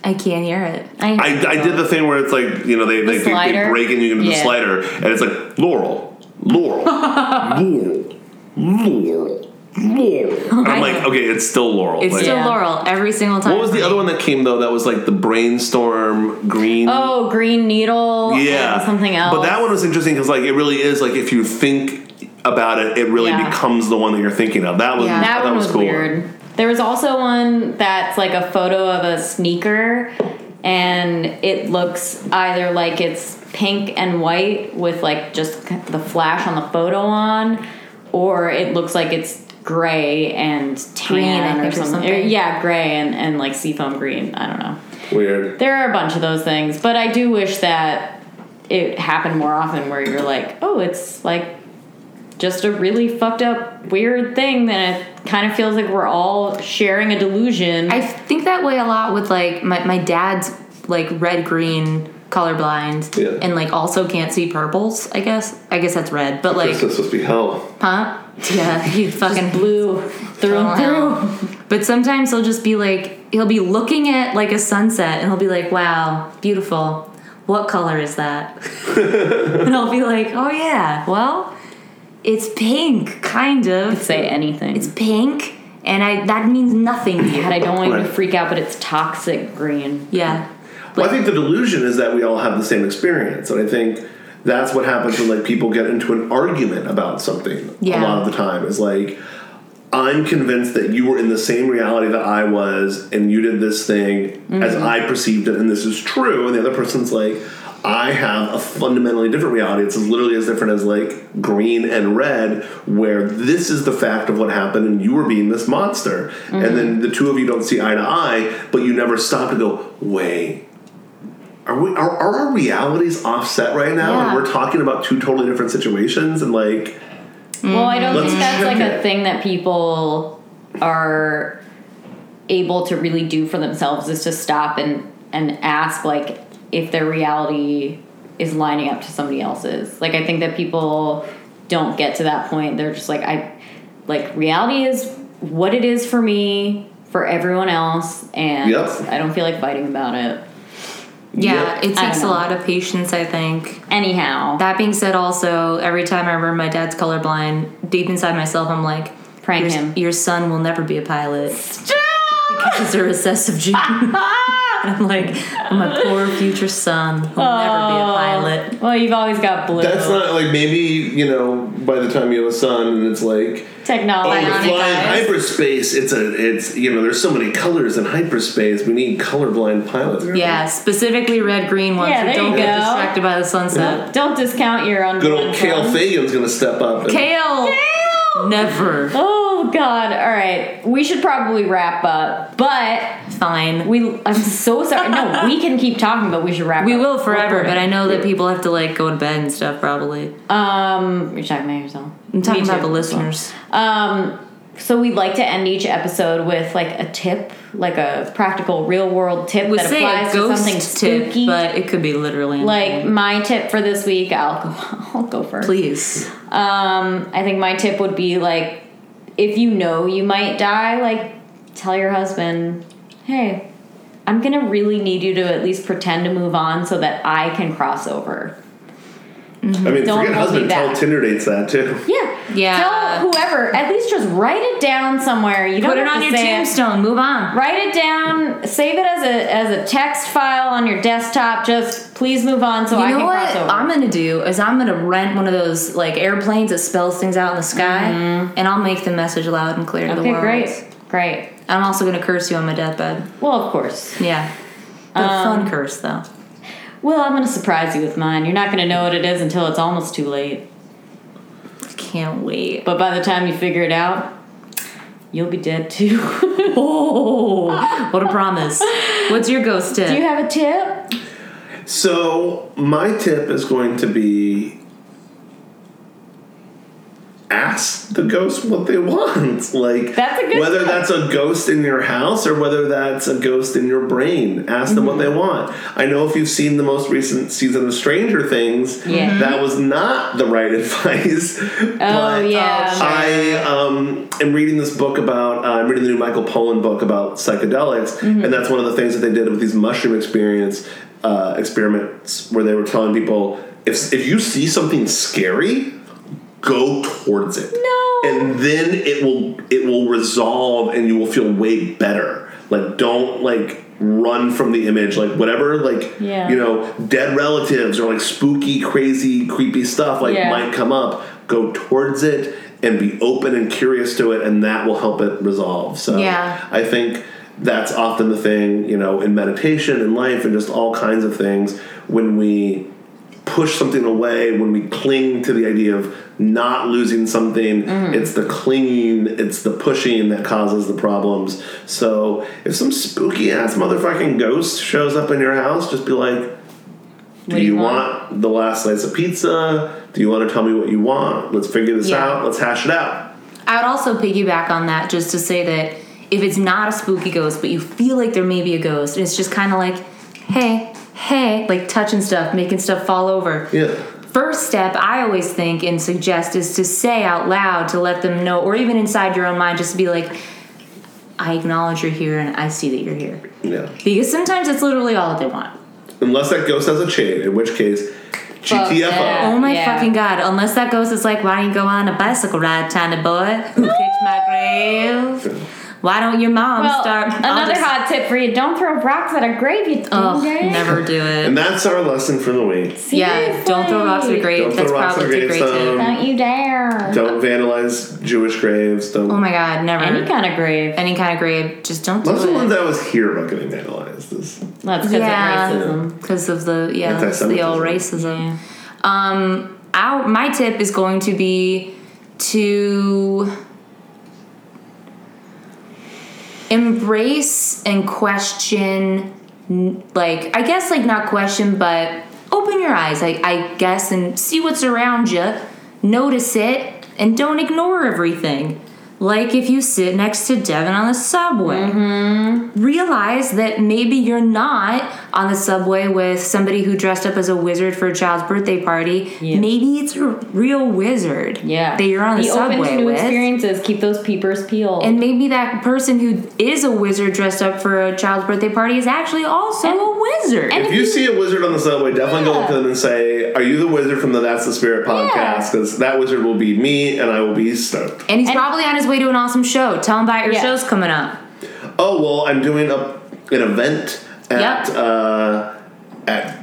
I can't hear it. I, I, I did the thing where it's like you know they they, they, they slider? break in you into the slider and it's like Laurel, Laurel, Laurel, Laurel, Laurel. And I'm like, okay, it's still Laurel. It's Like, still Yeah. Laurel every single time. what was the other one that came though? That was like the brainstorm green. Oh, Green Needle. yeah, and something else. But that one was interesting because like it really is like if you think about it, it really Yeah. becomes the one that you're thinking of. That was Yeah. That one was, cool. weird. There was also one that's like a photo of a sneaker, and it looks either like it's pink and white with like just the flash on the photo on, or it looks like it's gray and Green, tan or think, or something. something. Yeah, gray and, and like seafoam green. I don't know. Weird. There are a bunch of those things, but I do wish that it happened more often where you're like, oh, it's like just a really fucked up weird thing that it kind of feels like we're all sharing a delusion. I think that way a lot with like my, my dad's like red green colorblind Yeah. and like also can't see purples, I guess. I guess that's red. But like This is supposed to be hell. huh? Yeah, he fucking blew through and through. But sometimes he'll just be like, he'll be looking at like a sunset and he'll be like, wow, beautiful. What color is that? and I'll be like, oh yeah, well, it's pink, kind of. Could Say anything. It's pink and I that means nothing to you. God, I don't want you to freak out, but it's toxic green. Yeah. Well, I think the delusion is that we all have the same experience, and I think that's what happens when like people get into an argument about something. A lot of the time is like, I'm convinced that you were in the same reality that I was, and you did this thing as mm-hmm. I perceived it, and this is true. And the other person's like, I have a fundamentally different reality. It's literally as different as like green and red, where this is the fact of what happened, and you were being this monster. And mm-hmm. then the two of you don't see eye to eye, but you never stop to go, wait. Are we are, are our realities offset right now? Yeah. And we're talking about two totally different situations, and like, Well, I don't think that's like a thing that people are able to really do for themselves is to stop and and ask like if their reality is lining up to somebody else's. Like I think that people don't get to that point. They're just like I like reality is what it is for me, for everyone else, and Yep. I don't feel like fighting about it. Yeah, Yep. it takes a lot of patience, I think. Anyhow, That being said, also, every time I remember my dad's colorblind, deep inside myself, I'm like, Prank your, him. Your son will never be a pilot Stop! because a recessive gene. I'm like, oh, my poor future son will never be a pilot. Well, you've always got blue. that's not like maybe you know by the time you have a son, and it's like. Oh, technology. to Bionic fly in hyperspace, it's a, it's you know, there's so many colors in hyperspace. We need colorblind pilots. Yeah, specifically red green ones Yeah, there don't you get go. distracted by the sunset. Don't discount your own. Good old Kale Fagan's gonna step up. And, Kale! Kale! Never. Oh God! All right, we should probably wrap up, but Fine. we. I'm so sorry. No, we can keep talking, but we should wrap. We up. will forever, but I know that people have to like go to bed and stuff probably. Um, you're talking about yourself. I'm talking Me about too. the listeners. Um, so we'd like to end each episode with like a tip, like a practical, real world tip We that applies to something tip, spooky. but it could be literally like my tip for this week, I'll go. I'll go first. please. Um, I think my tip would be like, if you know you might die, like, tell your husband, hey, I'm gonna really need you to at least pretend to move on so that I can cross over. Mm-hmm. I mean, Don't forget hold me husband. Tell. Tinder dates that too. Yeah. Yeah. Tell whoever, at least just write it down somewhere. You don't Put it have on to your say it. tombstone. Move on. Write it down. Save it as a as a text file on your desktop. Just please move on so You I know can what cross over. I'm gonna do is I'm gonna rent one of those like airplanes that spells things out in the sky, and I'll make the message loud and clear to the Mm-hmm. okay, world. great, great. I'm also gonna curse you on my deathbed. Well, of course. Yeah, but a Um, fun curse though. Well, I'm gonna surprise you with mine. You're not gonna know what it is until it's almost too late. I can't wait. But by the time you figure it out, you'll be dead too. Oh, what a promise! What's your ghost tip? Do you have a tip? So my tip is going to be ask the ghost what they want. Like That's whether that's a ghost in your house or whether that's a ghost in your brain. Ask them what Mm-hmm. they want. I know if you've seen the most recent season of Stranger Things, Yeah. that was not the right advice. Oh but yeah. I um, am reading this book about. Uh, I'm reading the new Michael Pollan book about psychedelics, Mm-hmm. and that's one of the things that they did with these mushroom experience uh, experiments, where they were telling people if if you see something scary, go towards it. No. and then it will it will resolve, and you will feel way better. Like don't like run from the image like whatever like Yeah. you know dead relatives or like spooky crazy creepy stuff like Yeah. might come up go towards it and be open and curious to it and that will help it resolve so Yeah. i think that's often the thing you know in meditation in life and just all kinds of things when we push something away when we cling to the idea of not losing something mm-hmm. it's the clinging it's the pushing that causes the problems so if some spooky ass motherfucking ghost shows up in your house just be like do you you want? the last slice of pizza? Do you want to tell me what you want? Let's figure this Yeah. out. Let's hash it out. I would also piggyback on that just to say that if it's not a spooky ghost, but you feel like there may be a ghost, and it's just kind of like, hey, hey, like touching stuff, making stuff fall over. Yeah. First step I always think and suggest is to say out loud to let them know, or even inside your own mind, just to be like, I acknowledge you're here and I see that you're here. Yeah. Because sometimes it's literally all that they want. Unless that ghost has a chain, in which case, Fuck GTFO. that. Oh my Yeah. fucking god! Unless that ghost is like, "Why don't you go on a bicycle ride, tiny boy?" Who kicks my grave. Why don't your mom Well, start? I'll another just- hot tip for you: don't throw rocks at a grave. You Oh, DJ. never do it. And that's our lesson for the week. Yeah, don't throw rocks at a grave. Don't throw That's rocks at a probably a great gravestone. Don't you dare. Don't vandalize Jewish graves. Don't. Oh my god, never. Any kind of grave. Any kind of grave, just don't do Most of the ones it. I was here about getting vandalized. Is That's because Yeah, of racism. because of the yeah, the old racism. Um, our my tip is going to be to embrace and question, like I guess like not question, but open your eyes, I, I guess, and see what's around you, notice it, and don't ignore everything. Like if you sit next to Devin on the subway, mm-hmm. realize that maybe you're not on the subway with somebody who dressed up as a wizard for a child's birthday party. Yeah. Maybe it's a real wizard Yeah. that you're on the Be subway open to new with. experiences. Keep those peepers peeled. And maybe that person who is a wizard dressed up for a child's birthday party is actually also And- a wizard. and If you see a wizard on the subway, definitely go up to them and say, "Are you the wizard from the That's the Spirit podcast?" Because that wizard will be me, and I will be stoked. And he's And- probably on his way to an awesome show. Tell them about your Yeah. shows coming up. Oh well, I'm doing a an event at Yep. uh, at.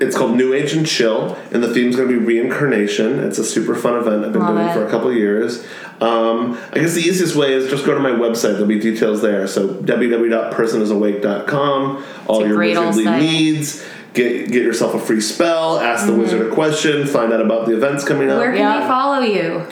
It's called New Age and Chill, and the theme's going to be reincarnation. It's a super fun event I've been Love doing it. for a couple of years. Um, I guess the easiest way is just go to my website. There'll be details there. So www.personisawake.com. All your wizardly needs. Get get yourself a free spell. Ask the wizard a question. Find out about the events coming up. Mm-hmm. Where can Yeah. we follow you?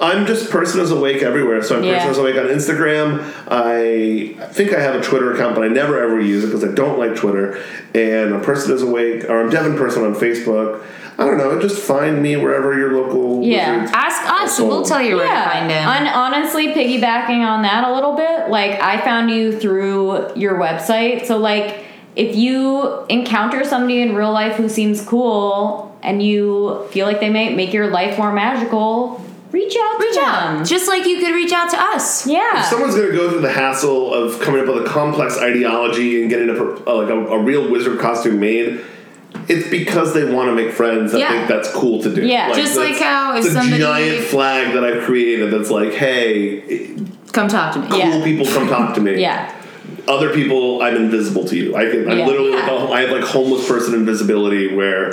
I'm just person is awake everywhere. So I'm Yeah. person is awake on Instagram. I think I have a Twitter account, but I never ever use it because I don't like Twitter. And a person is awake, or I'm Devin person on Facebook. I don't know. Just find me wherever your local. Yeah. Ask us, and we'll tell you where to find him. And honestly, piggybacking on that a little bit, like I found you through your website. So like if you encounter somebody in real life who seems cool and you feel like they may make your life more magical, reach out reach to out. them. Just like you could reach out to us. Yeah. If someone's going to go through the hassle of coming up with a complex ideology and getting a, per- uh, like a, a real wizard costume made, it's because they want to make friends that Yeah. think that's cool to do. Yeah. Just like that's- how if it's a somebody- giant flag that I've created that's like, hey, Come talk to me. Yeah. cool people come talk to me. yeah. Other people, I'm invisible to you. I can. I'm Yeah. literally Yeah. like a, I have like homeless person invisibility where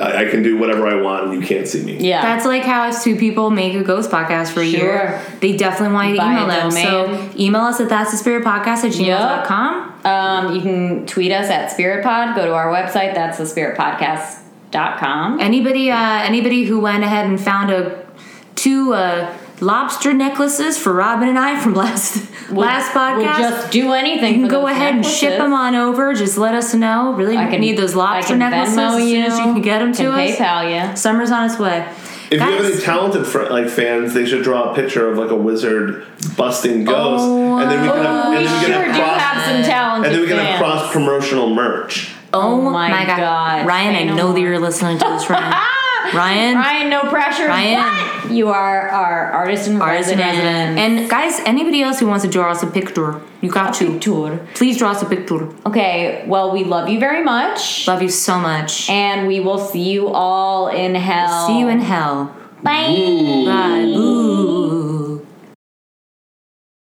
I, I can do whatever I want and you can't see me. Yeah. That's like how if two people make a ghost podcast for a Sure. year. They definitely want you to Buy email a them. So email us at that's the spirit podcast at gmail.com. um, you can tweet us at SpiritPod. Go to our website. That's the spiritpodcast.com. Anybody uh, anybody who went ahead and found a two uh, lobster necklaces for Robin and I from last last podcast. We'll just do anything. you can for go those ahead and ship them on over. Just let us know. Really I can need those lobster I can necklaces Venmo as soon as you can get them to can us. PayPal you. Summer's on its way. If Guys, you have any talented fr- like fans, they should draw a picture of like a wizard busting ghosts, Oh, and then we oh, can have, Oh, we and then we sure can do have cross, have some talented and then we can have cross promotional merch. oh, Oh my my god. God. Ryan, I Say no know that you're listening to this, Ryan. Ryan, Ryan, no pressure. Ryan. What? You are our artist in artist residence. resident. And guys, anybody else who wants to draw us a picture, you got to. tour. Please draw us a picture. Okay, well, we love you very much. Love you so much. and we will see you all in hell. See you in hell. Bye. Bye. Boo.